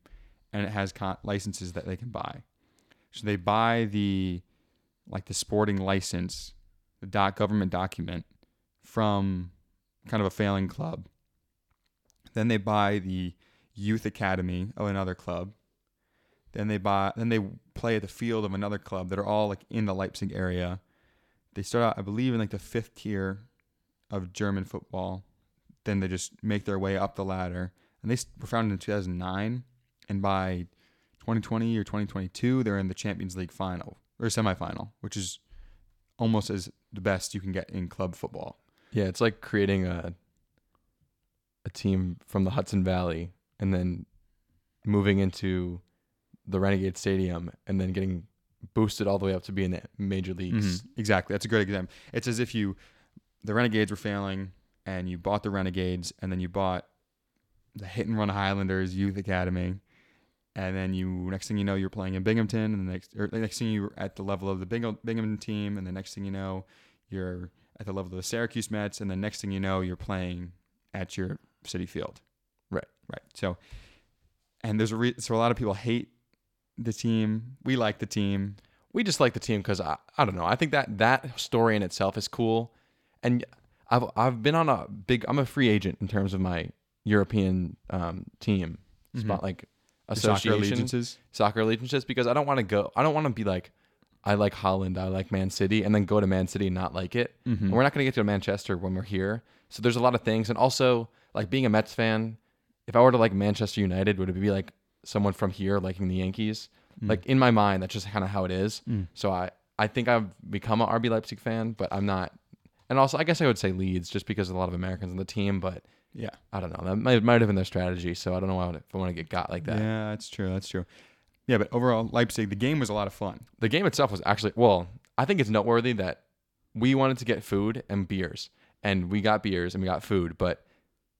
and it has licenses that they can buy. So they buy the like the sporting license, the doc government document from kind of a failing club. Then they buy the youth academy of another club. Then they buy then they play at the field of another club that are all like in the Leipzig area. They start out, I believe, in like the fifth tier of German football. Then they just make their way up the ladder. And they were founded in 2009. And by 2020 or 2022, they're in the Champions League final or semifinal, which is almost as the best you can get in club football. Yeah, it's like creating a a team from the Hudson Valley and then moving into the Renegade Stadium and then getting boosted all the way up to be in the major leagues. Mhm, Exactly. That's a great example. It's as if you, the Renegades were failing, and you bought the Renegades, and then you bought the Hit and Run Highlanders Youth Academy, and then you next thing you know you're playing in Binghamton, and the next or the next thing you're at the level of the Bing- Binghamton team, and the next thing you know you're at the level of the Syracuse Mets, and the next thing you know you're playing at your Citi Field. Right. Right. So, and there's a re- so a lot of people hate the team. We like the team. We just like the team because I, I don't know. I think that that story in itself is cool, and I've I've been on a big. I'm a free agent in terms of my European um, team spot Mhm. like Your Soccer association allegiances. soccer allegiances because I don't want to go. I don't want to be like I like Holland, I like Man City, and then go to Man City and not like it. Mhm. And we're not going to get to Manchester when we're here. So there's a lot of things, and also like being a Mets fan. If I were to like Manchester United, would it be like someone from here liking the Yankees? Mm. Like in my mind, that's just kind of how it is. Mm. So I I think I've become a RB Leipzig fan, but I'm not. And also, I guess I would say Leeds just because a lot of Americans on the team, but Yeah. I don't know. That might, might have been their strategy. So I don't know why I would- if I want to get got like that. Yeah, that's true. That's true. Yeah, but overall, Leipzig, the game was a lot of fun. the game itself was actually well i think it's noteworthy that we wanted to get food and beers and we got beers and we got food but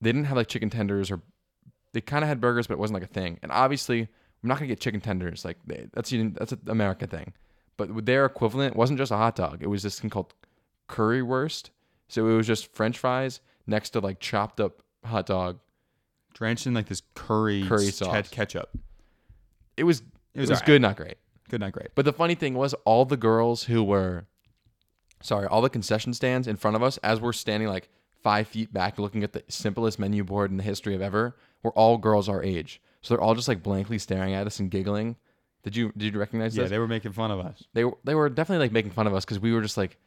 they didn't have like chicken tenders or they kind of had burgers but it wasn't like a thing and obviously i'm not going to get chicken tenders like they, that's that's an america thing but their equivalent wasn't just a hot dog it was this thing called currywurst so it was just french fries next to like chopped up hot dog Drenched in like this curry, Curry sauce. ketchup. it was It it was, was, alright. good not great Good, not great. But the funny thing was, all the girls who were, sorry, all the concession stands in front of us, as we're standing like five feet back looking at the simplest menu board in the history of ever, were all girls our age. So they're all just like blankly staring at us and giggling. Did you did you recognize Yeah, this? they were making fun of us. They were they were definitely like making fun of us because we were just like,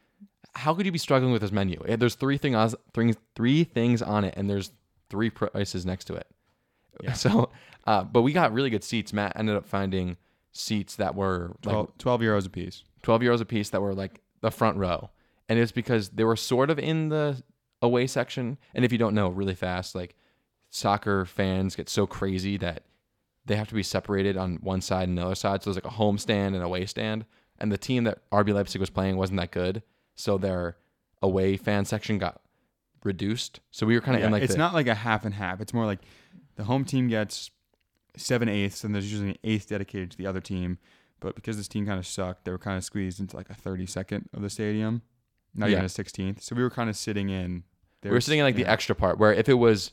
how could you be struggling with this menu? There's three things three three things on it, and there's three prices next to it. Yeah. So, uh, but we got really good seats. Matt ended up finding seats that were like 12, 12 euros a piece. 12 euros a piece that were like the front row. and it's because they were sort of in the away section. And if you don't know, really fast, like soccer fans get so crazy that they have to be separated on one side and the other side. So there's like a home stand and a away stand. And the team that RB Leipzig was playing wasn't that good, so their away fan section got reduced. So we were kind of Yeah, in like it's the, not like a half and half. It's more like the home team gets seven eighths, and there's usually an eighth dedicated to the other team. But because this team kind of sucked, they were kind of squeezed into like a thirty second of the stadium, not Yeah. even a sixteenth. So we were kind of sitting in. we were sitting in like the extra part where if it was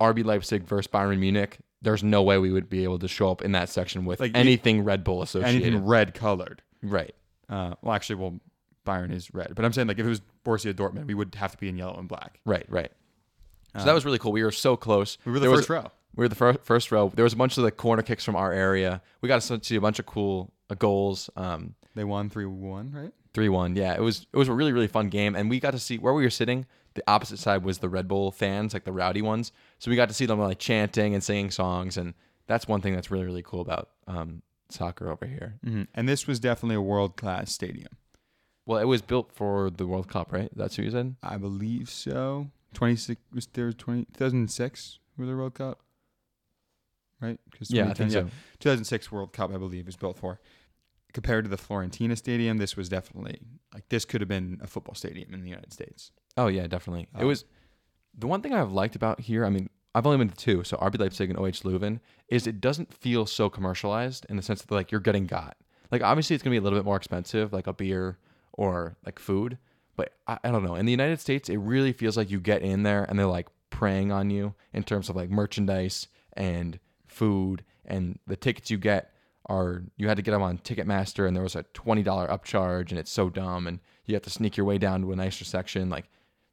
RB Leipzig versus Bayern Munich, there's no way we would be able to show up in that section with Like, anything Red Bull associated. anything red colored. Right. Uh, well, actually, well, Bayern is red, but I'm saying like if it was Borussia Dortmund, we would have to be in yellow and black. Right. Right. So Um, that was really cool. We were so close. We were the There was- first row. We were the fir- first row. There was a bunch of like corner kicks from our area. We got to see a bunch of cool uh, goals. Um, They won three one, right? Three one. Yeah, it was it was a really really fun game, and we got to see where we were sitting. The opposite side was the Red Bull fans, like the rowdy ones. So we got to see them like chanting and singing songs, and that's one thing that's really really cool about um, soccer over here. Mm-hmm. And this was definitely a world class stadium. Well, it was built for the World Cup, right? That's what you said. I believe so. Twenty six was there was 20, 2006 was the World Cup, right? 'Cause Yeah, I think 2010 so. 2006 World Cup, I believe, was built for. Compared to the Fiorentina Stadium, this was definitely like this could have been a football stadium in the United States. Oh yeah, definitely. it Um, was the one thing I've liked about here. I mean, I've only been to two, so RB Leipzig and OH Leuven, is it doesn't feel so commercialized in the sense that like you're getting got. Like obviously it's gonna be a little bit more expensive, like a beer or like food, but I, I don't know. In the United States, it really feels like you get in there and they're like preying on you in terms of like merchandise and food, and the tickets you get are you had to get them on Ticketmaster, and there was a twenty dollar upcharge, and it's so dumb, and you have to sneak your way down to a nicer section, like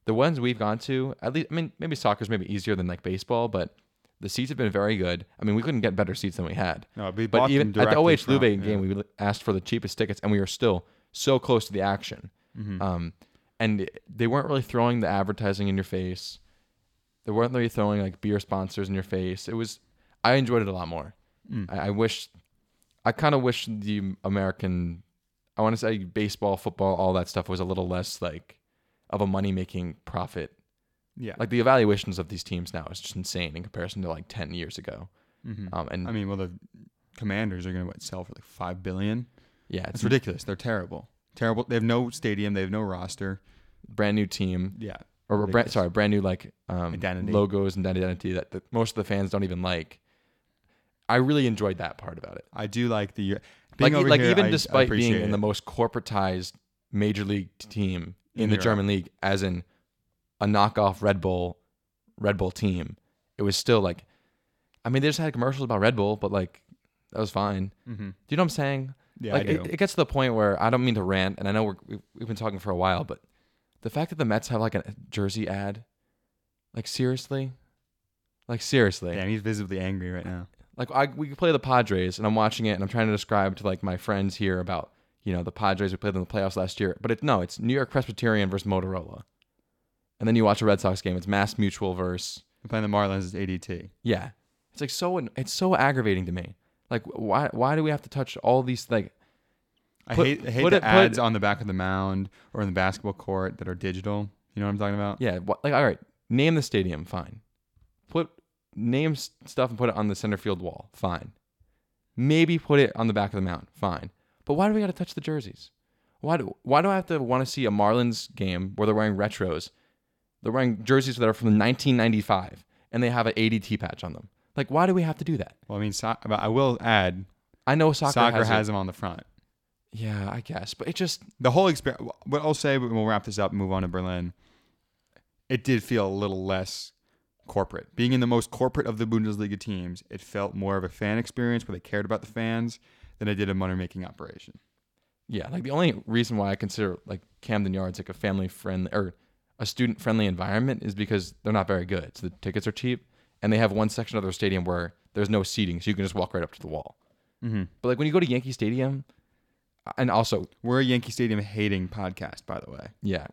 the ones we've gone to, at least, I mean, maybe soccer's maybe easier than like baseball, but the seats have been very good. I mean, we couldn't get better seats than we had. No, we But even at the OH Leuven yeah. game, we asked for the cheapest tickets, and we were still so close to the action. Mhm. Um, and they weren't really throwing the advertising in your face. They weren't really throwing like beer sponsors in your face. It was, I enjoyed it a lot more. Mm. I, I wish, I kind of wish the American, I want to say baseball, football, all that stuff was a little less like of a money making profit. yeah, Like the evaluations of these teams now is just insane in comparison to like ten years ago. Mhm. Um, and I mean, well, the Commanders are going to sell for like five billion. yeah, It's it's ridiculous. They're terrible. Terrible. They have no stadium. They have no roster. brand new team Yeah. or brand, sorry, brand new like um, Identity. logos and identity that the, most of the fans don't even like. I really enjoyed that part about it. I do like the Like, being over like here, even I- I despite being appreciate in the most corporatized major league team in, In the Europe. German league, as in a knockoff Red Bull, Red Bull team, it was still like, I mean, they just had commercials about Red Bull, but like that was fine. Mhm. Do you know what I'm saying? Yeah, like I do. It, it gets to the point where I don't mean to rant, and I know we're, we've, been talking for a while, but the fact that the Mets have like a jersey ad, like seriously, like seriously, Damn, he's visibly angry right now. Like I we play the Padres, and I'm watching it, and I'm trying to describe to like my friends here about you know the Padres we played in the playoffs last year, but it no, it's New York Presbyterian versus Motorola, and then you watch a Red Sox game, it's Mass Mutual versus playing the Marlins as ADT. yeah, it's like so it's so aggravating to me. Like why why do we have to touch all these like I Put- hate I hate put the it- put- ads on the back of the mound or in the basketball court that are digital. You know what I'm talking about? Yeah, what, like all right, name the stadium, fine. Name stuff and put it on the center field wall, fine. Maybe put it on the back of the mound, fine. But why do we got to touch the jerseys? Why do why do I have to want to see a Marlins game where they're wearing retros? They're wearing jerseys that are from 1995 and they have an ADT patch on them. Like why do we have to do that? Well, I mean, so, but I will add, I know soccer, soccer, has, has, them on the front. Yeah, I guess, but it just The whole experience. What I'll say, we'll wrap this up and move on to Berlin. It did feel a little less corporate. Being in the most corporate of the Bundesliga teams, it felt more of a fan experience where they cared about the fans than it did a money making operation. Yeah, like the only reason why I consider like Camden Yards like a family friendly or a student friendly environment is because they're not very good. So the tickets are cheap, and they have one section of their stadium where there's no seating, so you can just walk right up to the wall. Mm-hmm. But like when you go to Yankee Stadium, and also We're a Yankee Stadium hating podcast, by the way. yeah,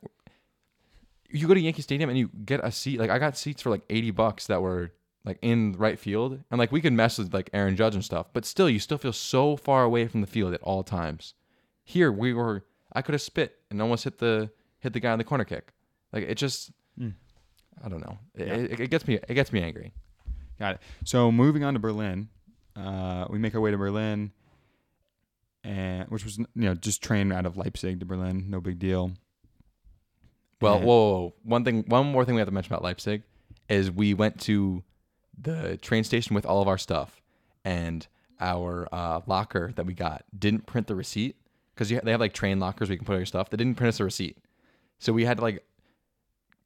you go to Yankee Stadium and you get a seat. Like I got seats for like eighty bucks that were like in right field, and like we could mess with like Aaron Judge and stuff, but still, you still feel so far away from the field at all times. Here we were, I could have spit and almost hit the hit the guy on the corner kick. Like it just, Mm. I don't know. It, Yeah. it, it gets me. It gets me angry. Got it. So moving on to Berlin, uh, we make our way to Berlin, and which was you know just train out of Leipzig to Berlin, no big deal. Well, whoa, whoa, whoa. One thing, one more thing we have to mention about Leipzig is we went to the train station with all of our stuff, and our uh, locker that we got didn't print the receipt because they have like train lockers where you can put all your stuff. They didn't print us a receipt, so we had to like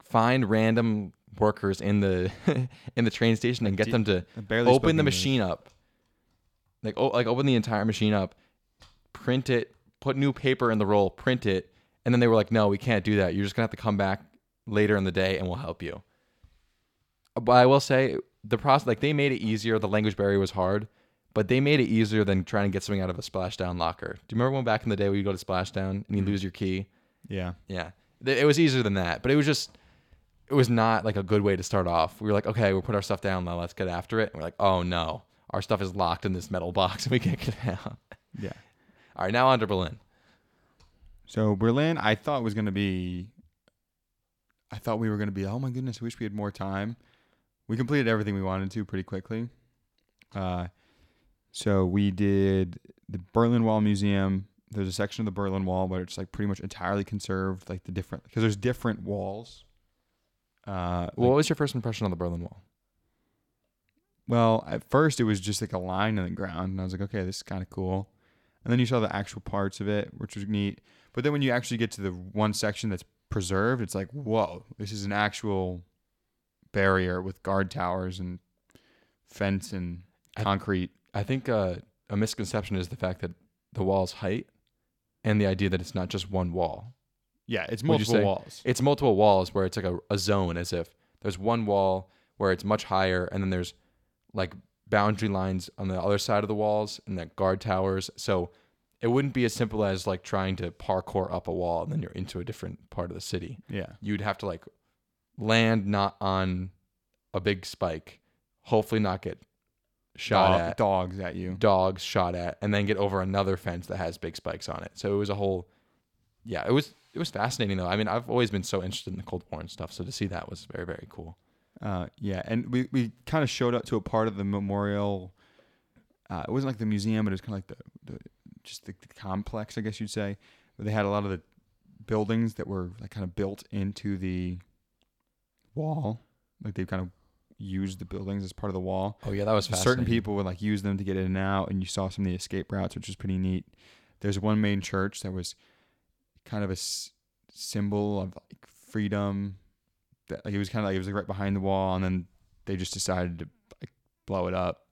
find random workers in the in the train station and get them to open the English. machine up, like oh, like open the entire machine up, print it, put new paper in the roll, print it, and then they were like, "No, we can't do that. You're just gonna have to come back later in the day, and we'll help you." But I will say the process, like they made it easier. The language barrier was hard, but they made it easier than trying to get something out of a splashdown locker. Do you remember when back in the day when you go to splashdown and you mm-hmm. lose your key? Yeah, Yeah, it was easier than that, but it was just it was not like a good way to start off. We were like, okay, we'll put our stuff down now. Let's get after it. And we're like, oh no, our stuff is locked in this metal box and we can't get it out. yeah. All right, now on to Berlin. So Berlin, I thought was gonna be. I thought we were gonna be. Oh my goodness! I wish we had more time. We completed everything we wanted to pretty quickly. Uh, so we did the Berlin Wall Museum. There's a section of the Berlin Wall where it's like pretty much entirely conserved, like the different because there's different walls. Uh, What like- was your first impression on the Berlin Wall? well, at first it was just like a line in the ground, and I was like, okay, this is kind of cool. And then you saw the actual parts of it, which was neat. But then when you actually get to the one section that's preserved, it's like, whoa, this is an actual barrier with guard towers and fence and concrete. I think uh, a misconception is the fact that the wall's height and the idea that it's not just one wall. Yeah, it's multiple walls. It's multiple walls where it's like a, a zone, as if there's one wall where it's much higher, and then there's like boundary lines on the other side of the walls and that guard towers. So it wouldn't be as simple as like trying to parkour up a wall and then you're into a different part of the city. Yeah, You'd have to like land not on a big spike, hopefully not get shot Dog- at, dogs at you. dogs shot at, and then get over another fence that has big spikes on it. So it was a whole, yeah, it was it was fascinating though. I mean, I've always been so interested in the Cold War and stuff, so to see that was very very cool. Uh, yeah, and we, we kind of showed up to a part of the memorial. Uh, it wasn't like the museum, but it was kind of like the, the just the, the complex, I guess you'd say. Where they had a lot of the buildings that were like kind of built into the wall, like they kind of used the buildings as part of the wall. Oh yeah, that was So certain people would like use them to get in and out, and you saw some of the escape routes, which was pretty neat. There's one main church that was kind of a s- symbol of like freedom. That like it was kind of like it was like right behind the wall, and then they just decided to like blow it up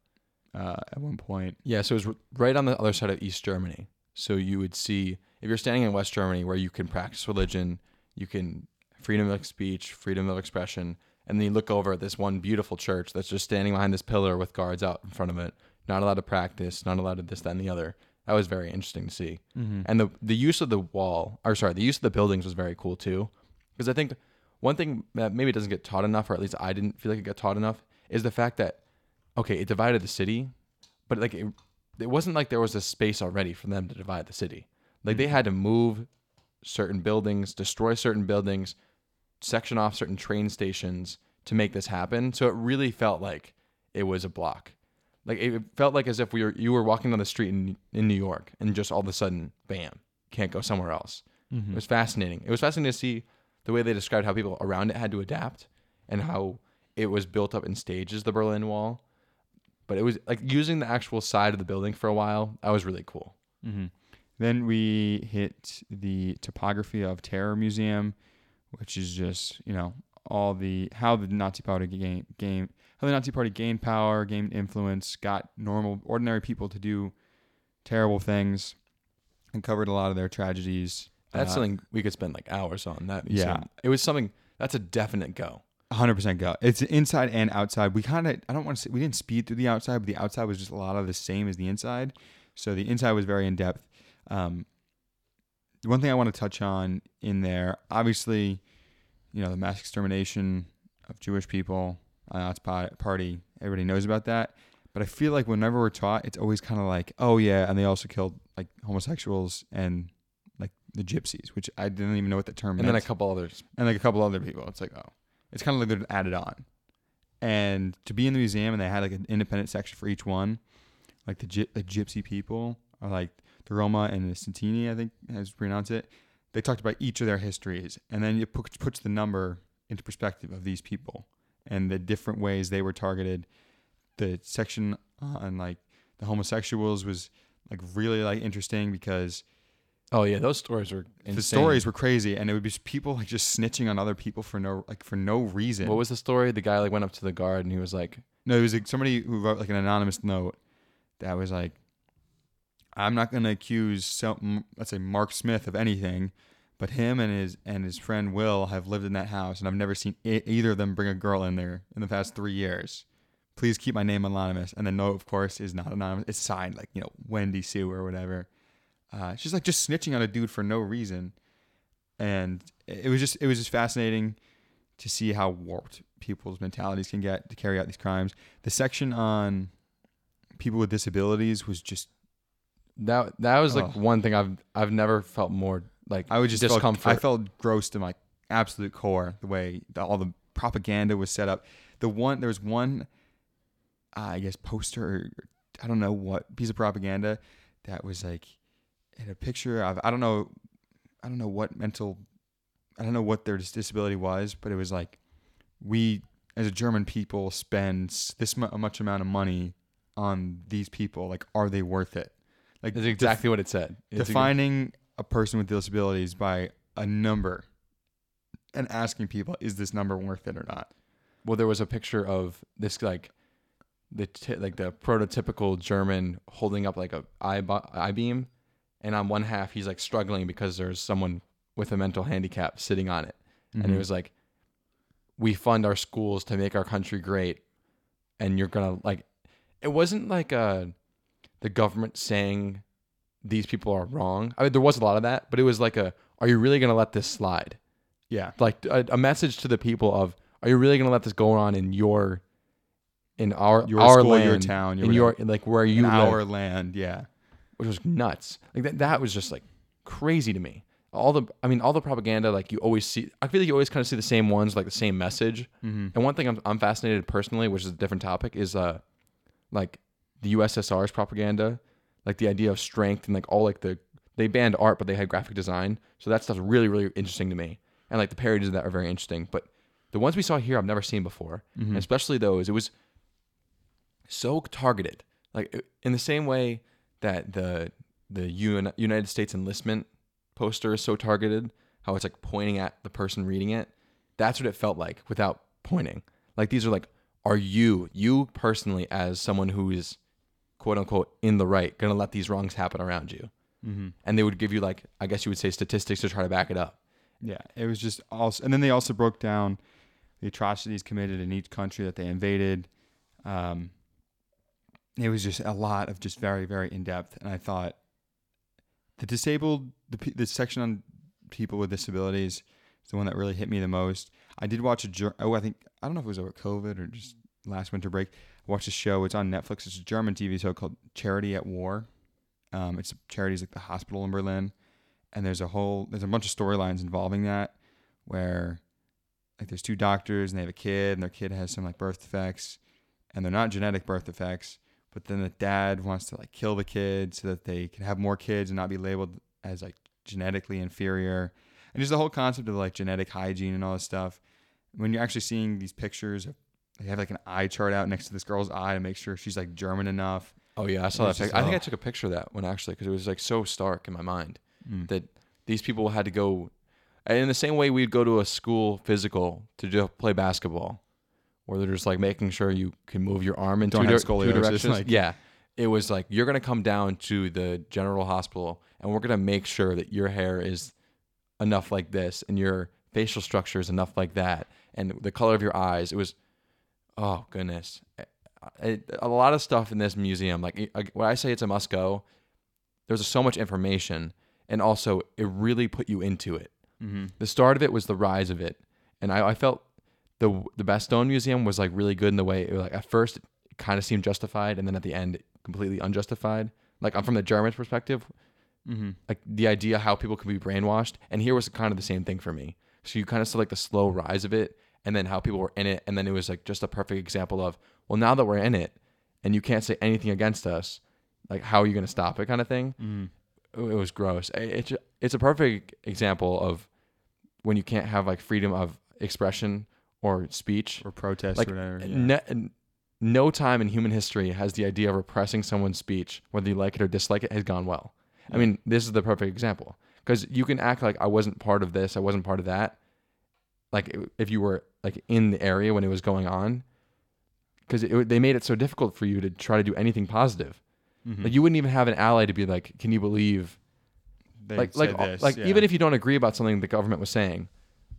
uh, at one point. Yeah, so it was right on the other side of East Germany. So you would see if you're standing in West Germany where you can practice religion, you can freedom of speech, freedom of expression, and then you look over at this one beautiful church that's just standing behind this pillar with guards out in front of it, not allowed to practice, not allowed to this, that, and the other. That was very interesting to see. Mm-hmm. And the the use of the wall, or sorry, the use of the buildings was very cool too, because I think one thing that maybe doesn't get taught enough, or at least I didn't feel like it got taught enough, is the fact that okay, it divided the city, but like it, it wasn't like there was a space already for them to divide the city. Like they had to move certain buildings, destroy certain buildings, section off certain train stations to make this happen. So it really felt like it was a block. Like it felt like as if we were you were walking down the street in in New York and just all of a sudden, bam, can't go somewhere else. Mm-hmm. It was fascinating. It was fascinating to see the way they described how people around it had to adapt and how it was built up in stages, the Berlin Wall. But it was like using the actual side of the building for a while. That was really cool. Mm-hmm. Then we hit the Topography of Terror Museum, which is just you know all the how the Nazi Party gain game how the Nazi Party gained power, gained influence, got normal ordinary people to do terrible things, and covered a lot of their tragedies. That's Uh, something we could spend like hours on. That Yeah. it was something that's a definite go. 100% go. It's inside and outside. We kind of, I don't want to say, we didn't speed through the outside, but the outside was just a lot of the same as the inside. So the inside was very in depth. Um, the one thing I want to touch on in there, obviously, you know, the mass extermination of Jewish people, uh, Nazi party, everybody knows about that. But I feel like whenever we're taught, it's always kind of like, oh yeah, and they also killed like homosexuals and the gypsies, which I didn't even know what the term and meant. then a couple others. and like a couple other people. It's like, oh, it's kind of like they're added on. And to be in the museum and they had like an independent section for each one, like the gy- the gypsy people are like the Roma and the Santini, I think as pronounce it. They talked about each of their histories, and then it puts the number into perspective of these people and the different ways they were targeted. The section on like the homosexuals was like really like interesting because Oh yeah, those stories are insane. the stories were crazy, and it would be people like just snitching on other people for no like for no reason. What was the story? The guy like went up to the guard and he was like, no, it was like somebody who wrote like an anonymous note that was like, "I'm not going to accuse some, let's say Mark Smith of anything, but him and his and his friend Will have lived in that house, and I've never seen e- either of them bring a girl in there in the past three years. Please keep my name anonymous." And the note, of course, is not anonymous; it's signed like you know Wendy Sue or whatever. Uh, she's like just snitching on a dude for no reason, and it was just it was just fascinating to see how warped people's mentalities can get to carry out these crimes. The section on people with disabilities was just that that was like one thing I've I've never felt more like I would just discomfort. Felt, I felt gross to my absolute core the way the, all the propaganda was set up. The one there was one, uh, I guess poster or I don't know what piece of propaganda that was like in a picture of I don't know I don't know what mental I don't know what their disability was, but it was like we as a German people spend this mu- much amount of money on these people. Like, are they worth it? Like That's exactly what it said. It's a- defining a person with disabilities by a number and asking people, is this number worth it or not? well, there was a picture of this like the t- like the prototypical German holding up like a eye I beam, and on one half he's like struggling because there's someone with a mental handicap sitting on it, and Mm-hmm. it was like, we fund our schools to make our country great, and you're gonna like, it wasn't like uh the government saying these people are wrong. I mean, there was a lot of that, but it was like a, are you really gonna let this slide? yeah, like a, a message to the people of are you really going to let this go on in your in our your our school, land your town, your in your like where you in live, our land. Yeah, which was nuts. Like that that was just like crazy to me. All the i mean all the propaganda like you always see i feel like you always kind of see the same ones like the same message. Mm-hmm. and one thing I'm, I'm fascinated personally which is a different topic is uh like the ussr's propaganda like the idea of strength and like all like the they banned art but they had graphic design. So that stuff's really really interesting to me. And like the parodies of that are very interesting. But the ones we saw here i've never seen before. Mm-hmm. especially those it was so targeted. Like in the same way that the the UN, united states enlistment poster is so targeted how it's like pointing at the person reading it that's what it felt like without pointing like these are like are you you personally as someone who is quote unquote in the right gonna let these wrongs happen around you Mm-hmm. and they would give you like i guess you would say statistics to try to back it up yeah. It was just also, and then they also broke down the atrocities committed in each country that they invaded. Um, it was just a lot of just very very in depth, and I thought the disabled the the section on people with disabilities is the one that really hit me the most. I did watch a oh I think I don't know if it was over COVID or just last winter break. I watched a show. It's on Netflix. It's a German TV show called Charité at War. Um, it's Charité's like the hospital in Berlin, and there's a whole there's a bunch of storylines involving that where like there's two doctors and they have a kid and their kid has some like birth defects and they're not genetic birth defects but then the dad wants to like kill the kid so that they can have more kids and not be labeled as like genetically inferior and just the whole concept of like genetic hygiene and all this stuff when you're actually seeing these pictures of they have like an eye chart out next to this girl's eye to make sure she's like german enough oh yeah i saw that just- i think i oh. took a picture of that one actually because it was like so stark in my mind Mm. that these people had to go and in the same way we'd go to a school physical to just play basketball where they're just like making sure you can move your arm in Don't two, dir- two directions? Like- yeah. it was like you're gonna come down to the general hospital and we're gonna make sure that your hair is enough like this and your facial structure is enough like that and the color of your eyes it was oh goodness. A lot of stuff in this museum like when i say it's a must go there's so much information and also it really put you into it. Mm-hmm. the start of it was the rise of it and i, I felt the the bastogne museum was like really good in the way it was like at first it kind of seemed justified and then at the end completely unjustified like i'm from the german perspective Mm-hmm. like the idea how people can be brainwashed and here was kind of the same thing for me so you kind of saw like the slow rise of it and then how people were in it and then it was like just a perfect example of well now that we're in it and you can't say anything against us like how are you going to stop it kind of thing Mm-hmm. it was gross it's it's a perfect example of when you can't have like freedom of expression or speech Or protest like or whatever. Yeah. ne- no time in human history has the idea of repressing someone's speech whether you like it or dislike it has gone well i mean this is the perfect example because you can act like i wasn't part of this i wasn't part of that like if you were like in the area when it was going on because they made it so difficult for you to try to do anything positive Mhm. like you wouldn't even have an ally to be like can you believe They like said like this, like yeah. even if you don't agree about something the government was saying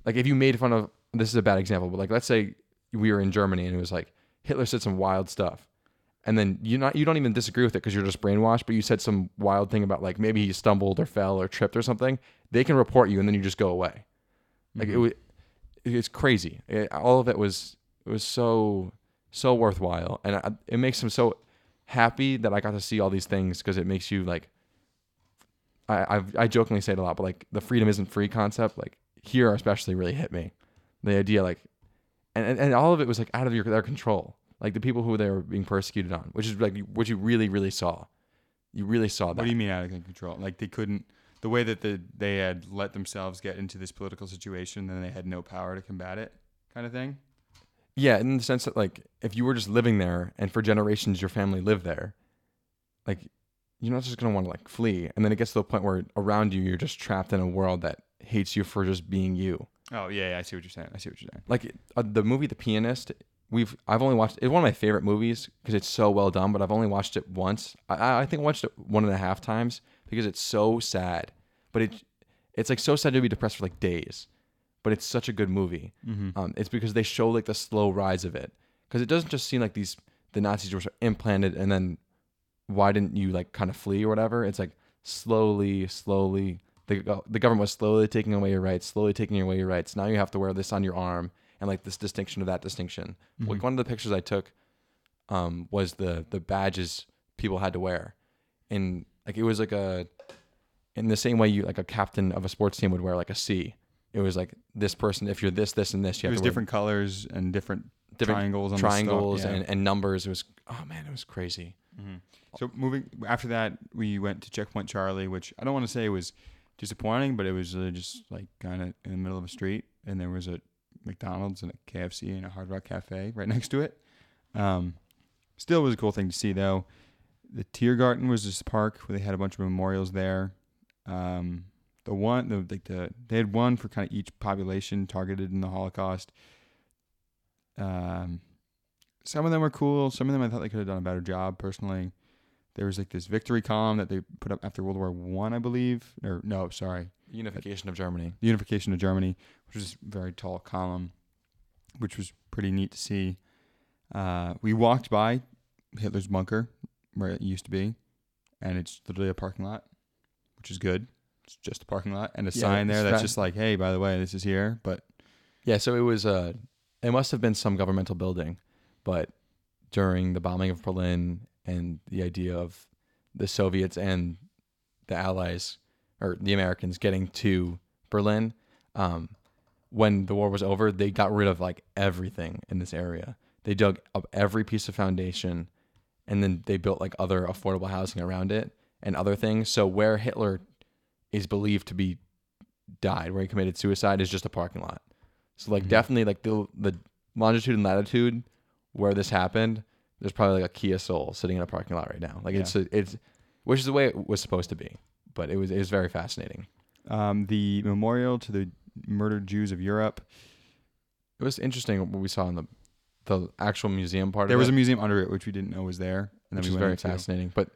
like if you made fun of this is a bad example but like let's say we were in germany and it was like hitler said some wild stuff. And then you not you don't even disagree with it because you're just brainwashed but you said some wild thing about like maybe he stumbled or fell or tripped or something. They can report you and then you just go away. Like it Mhm. was it's crazy. It- all of it was it was so so worthwhile. And I, it makes him so happy that i got to see all these things because it makes you like I, I've, I jokingly say it a lot, but like the freedom isn't free concept, like here especially really hit me. The idea, like, and, and, and all of it was like out of your their control. Like the people who they were being persecuted on, which is like what you really, really saw. You really saw that. What do you mean out of control? Like they couldn't, the way that the, they had let themselves get into this political situation, then they had no power to combat it, kind of thing. Yeah, in the sense that like if you were just living there and for generations your family lived there, like you're not just gonna want to like flee. And then it gets to the point where around you you're just trapped in a world that hates you for just being you. Oh yeah, yeah I see what you're saying. I see what you're saying. like uh, the movie The Pianist. We've I've only watched it's one of my favorite movies because it's so well done. But I've only watched it once. I- I think I watched it one and a half times because it's so sad. But it it's like so sad to be depressed for like days. But it's such a good movie. Mm-hmm. Um, it's because they show like the slow rise of it because it doesn't just seem like these the Nazis were implanted and then why didn't you like kind of flee or whatever? It's like slowly, slowly the the government was slowly taking away your rights, slowly taking away your rights. Now you have to wear this on your arm and like this distinction of that distinction. Like Mhm. one of the pictures I took um, was the the badges people had to wear, and like it was like a in the same way you like a captain of a sports team would wear like a C. It was like this person. If you're this, this, and this, you It have was to wear different colors and different, different triangles on triangles the stuff. and, and numbers. It was oh man, it was crazy. hmm So moving after that, we went to Checkpoint Charlie, which I don't want to say was disappointing, but it was just like kind of in the middle of a street, and there was a McDonald's and a KFC and a Hard Rock Cafe right next to it. Um, still was a cool thing to see though. The Tiergarten was this park where they had a bunch of memorials there. Um, the one, the like the they had one for kind of each population targeted in the Holocaust. Um, some of them were cool. Some of them I thought they could have done a better job. Personally, there was like this victory column that they put up after World War One, I, believe, or no, sorry, Unification of Germany. the unification of Germany, which was a very tall column, which was pretty neat to see. Uh, we walked by Hitler's bunker where it used to be, and it's literally a parking lot, which is good. It's just a parking lot and a Yeah, sign there that's fa- just like, "Hey, by the way, this is here." But Yeah, so it was uh it must have been some governmental building, but during the bombing of Berlin and the idea of the Soviets and the Allies or the Americans getting to Berlin, um, when the war was over, they got rid of like everything in this area. They dug up every piece of foundation and then they built like other affordable housing around it and other things. So where Hitler is believed to be died, where he committed suicide, is just a parking lot. So like Mhm. definitely like the the longitude and latitude where this happened, there's probably like a Kia Soul sitting in a parking lot right now. Like it's it's which is the way it was supposed to be. But it was it was very fascinating. um, the memorial to the murdered Jews of Europe. It was interesting what we saw in the the actual museum part There was it, a museum under it which we didn't know was there, and which then is we very into. fascinating. But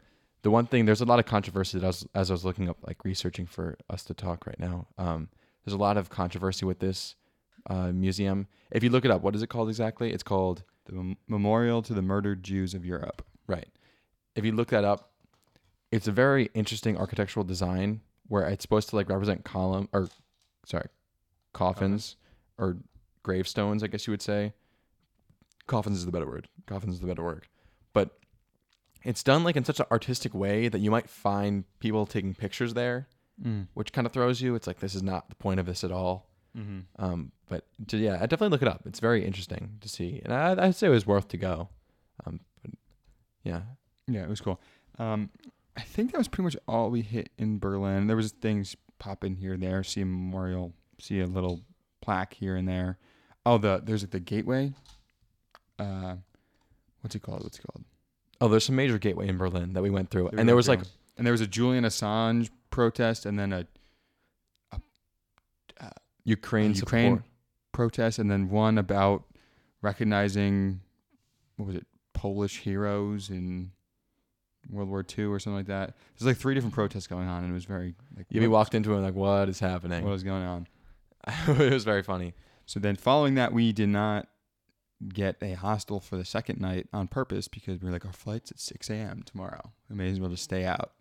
the one thing there's a lot of controversy that I was as I was looking up like researching for us to talk right now. Um, there's a lot of controversy with this uh, museum. If you look it up, what is it called exactly? It's called The mem- memorial to the murdered Jews of Europe. Right. If you look that up, it's a very interesting architectural design where it's supposed to like represent column or sorry, coffins or gravestones, I guess you would say. Coffins is the better word. Coffins is the better word. But it's done like in such an artistic way that you might find people taking pictures there, Mm. which kind of throws you. It's like this is not the point of this at all. Mm-hmm. Um, but to, yeah, I definitely look it up. It's very interesting to see, and I, I'd say it was worth to go. Um, but yeah, Yeah, it was cool. Um, I think that was pretty much all we hit in Berlin. There was things popping here and there. See a memorial, see a little plaque here and there. Oh, the there's like the gateway. Uh, what's it called? What's it called? Oh, there's some major gateway in Berlin that we went through, That we and there was like and there was a Julian Assange protest, and then a Ukraine, Ukraine support. protest, and then one about recognizing what was it, Polish heroes in World War II or something like that. There's like three different protests going on, and it was very like Yeah, we walked into it and like, what is happening? What is going on. it was very funny. So then, following that, we did not get a hostel for the second night on purpose because we were like, our flight's at 6 a.m. tomorrow. We may as well just stay out.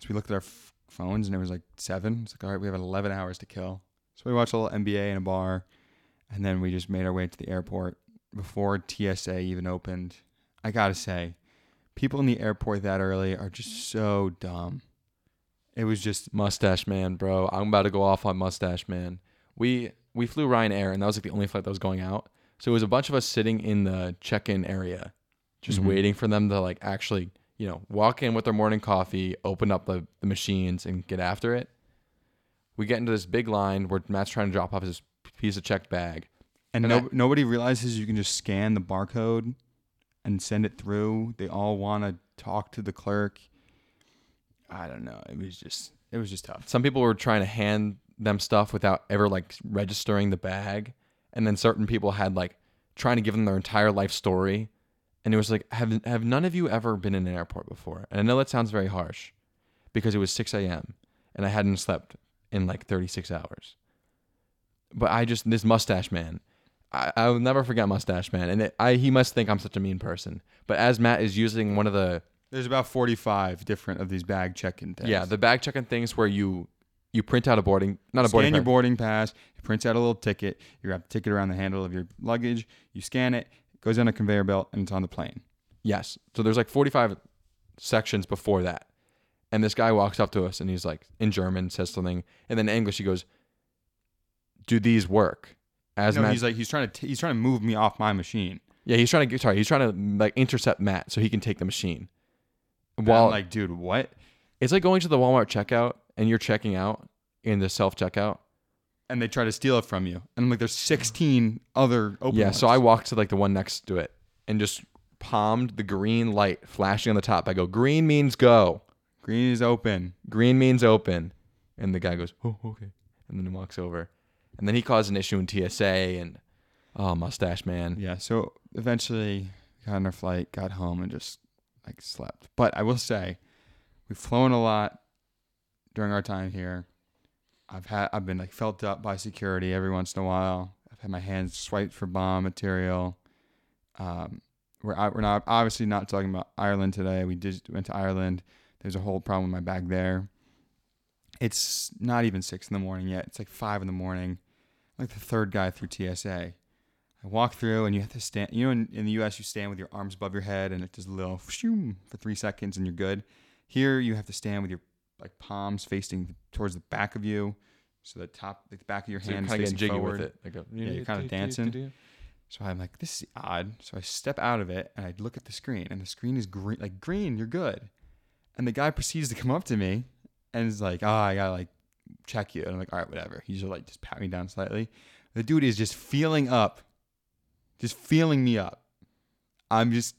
So we looked at our f- phones and it was like seven. It's like, all right, we have 11 hours to kill. So we watched a little NBA in a bar, and then we just made our way to the airport before TSA even opened. I gotta say, people in the airport that early are just so dumb. It was just Mustache Man, bro. I'm about to go off on Mustache Man. We we flew Ryanair, and that was like the only flight that was going out. So it was a bunch of us sitting in the check-in area, just Mhm. waiting for them to like actually, you know, walk in with their morning coffee, open up the, the machines, and get after it. We get into this big line where Matt's trying to drop off his piece of checked bag. And, And no, I- nobody realizes you can just scan the barcode and send it through. They all want to talk to the clerk. I don't know. It was just it was just tough. Some people were trying to hand them stuff without ever like registering the bag, and then certain people had like trying to give them their entire life story, and it was like, have have none of you ever been in an airport before? And I know that sounds very harsh, because it was 6 a.m. and I hadn't slept in like 36 hours. But I just this mustache man, I I will never forget mustache man, and it, I he must think I'm such a mean person. But as Matt is using one of the There's about 45 different of these bag check-in things. yeah the bag checking things where you you print out a boarding not a boarding scan your boarding pass. It prints out a little ticket. You wrap the ticket around the handle of your luggage. You scan it. It goes on a conveyor belt and it's on the plane. Yes. So there's like 45 sections before that. And this guy walks up to us and he's like, in German, says something. And then in English, he goes, Do these work? As no, Matt, he's like he's trying to t- he's trying to move me off my machine. yeah, he's trying to, sorry, he's trying to like intercept Matt so he can take the machine. And While I'm like, dude, what? it's like going to the Walmart checkout and you're checking out in the self checkout. And they try to steal it from you. And I'm like, there's 16 other open. Yeah. So I walked to like the one next to it and just palmed the green light flashing on the top. I go, Green means go. Green is open. green means open. And the guy goes, oh, okay. And then he walks over. And then he caused an issue in TSA and, oh, mustache man. Yeah. So eventually got on our flight, got home, and just like slept. But I will say, we've flown a lot during our time here. I've had I've been like felt up by security every once in a while. I've had my hands swiped for bomb material. Um, we're we're not obviously not talking about Ireland today. We just went to Ireland. There's a whole problem with my bag there. It's not even six in the morning yet. It's like five in the morning. I'm like the third guy through TSA. I walk through and you have to stand. You know, in, in the U.S. you stand with your arms above your head and it does a little shoom for three seconds and you're good. Here you have to stand with your like palms facing towards the back of you, so the top, like the back of your So hand kind of facing jiggy forward. with it. Like a, Yeah, you're kinda dancing. So I'm like, this is odd. So I step out of it and I look at the screen, and the screen is green, like green. You're good. And the guy proceeds to come up to me and is like, oh, I gotta like check you. And I'm like, all right, whatever. He's just like, just pat me down slightly. The dude is just feeling up, just feeling me up. I'm just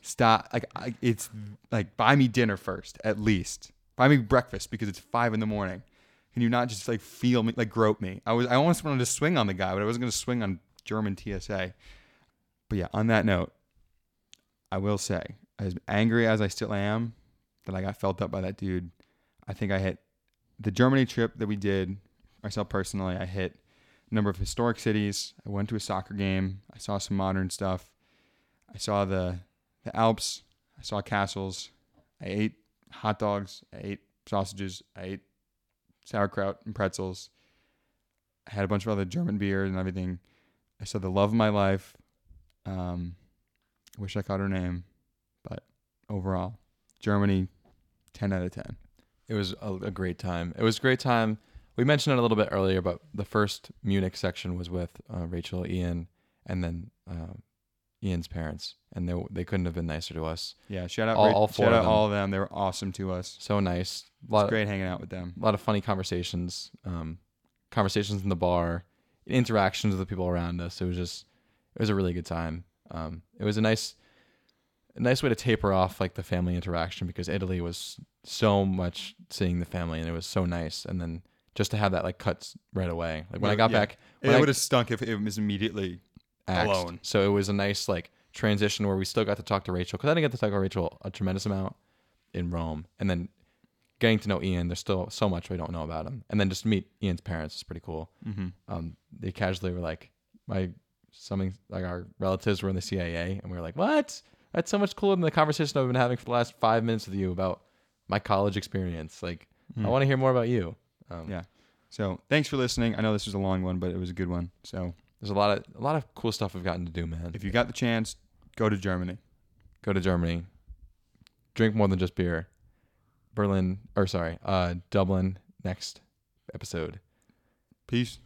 stop. Like I, it's like buy me dinner first, at least. Buy me breakfast because it's five in the morning. Can you not just like feel me, like grope me? I was, I almost wanted to swing on the guy, but I wasn't gonna swing on German TSA. But yeah, on that note, I will say, as angry as I still am that I got felt up by that dude, I think I hit the Germany trip that we did myself personally. I hit a number of historic cities. I went to a soccer game. I saw some modern stuff. I saw the the Alps. I saw castles. I ate hot dogs. I ate sausages. I ate sauerkraut and pretzels. I had a bunch of other German beers and everything. I saw the love of my life. Um, I wish I caught her name, but overall. Germany, ten out of ten. It was a, a great time. It was a great time. We mentioned it a little bit earlier, but the first Munich section was with uh, Rachel, Ian, and then uh, Ian's parents, and they they couldn't have been nicer to us. Yeah, shout out All- Ra- all four shout of out them. all of them. They were awesome to us. So nice. A It's lot, great hanging out with them. a lot of funny conversations, um, conversations in the bar, interactions with the people around us. It was just, it was a really good time. Um, it was a nice, a nice way to taper off like the family interaction because Italy was so much seeing the family and it was so nice. And then just to have that like cuts right away. Like when I got yeah. back, It I would have stunk if it was immediately. axed. alone. So it was a nice like transition where we still got to talk to Rachel because I didn't get to talk to Rachel a tremendous amount in Rome, and then getting to know Ian. There's still so much we don't know about him, and then just to meet Ian's parents is pretty cool. Mm-hmm. Um, they casually were like, my something like our relatives were in the CIA, and we were like, what? That's so much cooler than the conversation I've been having for the last five minutes with you about my college experience. Like, I want to hear more about you. Um. Yeah. So thanks for listening. I know this was a long one, but it was a good one. So there's a lot of a lot of cool stuff we've gotten to do, man. if you got the chance, go to Germany. go to Germany, drink more than just beer. Berlin, or sorry, uh, Dublin next episode. Peace.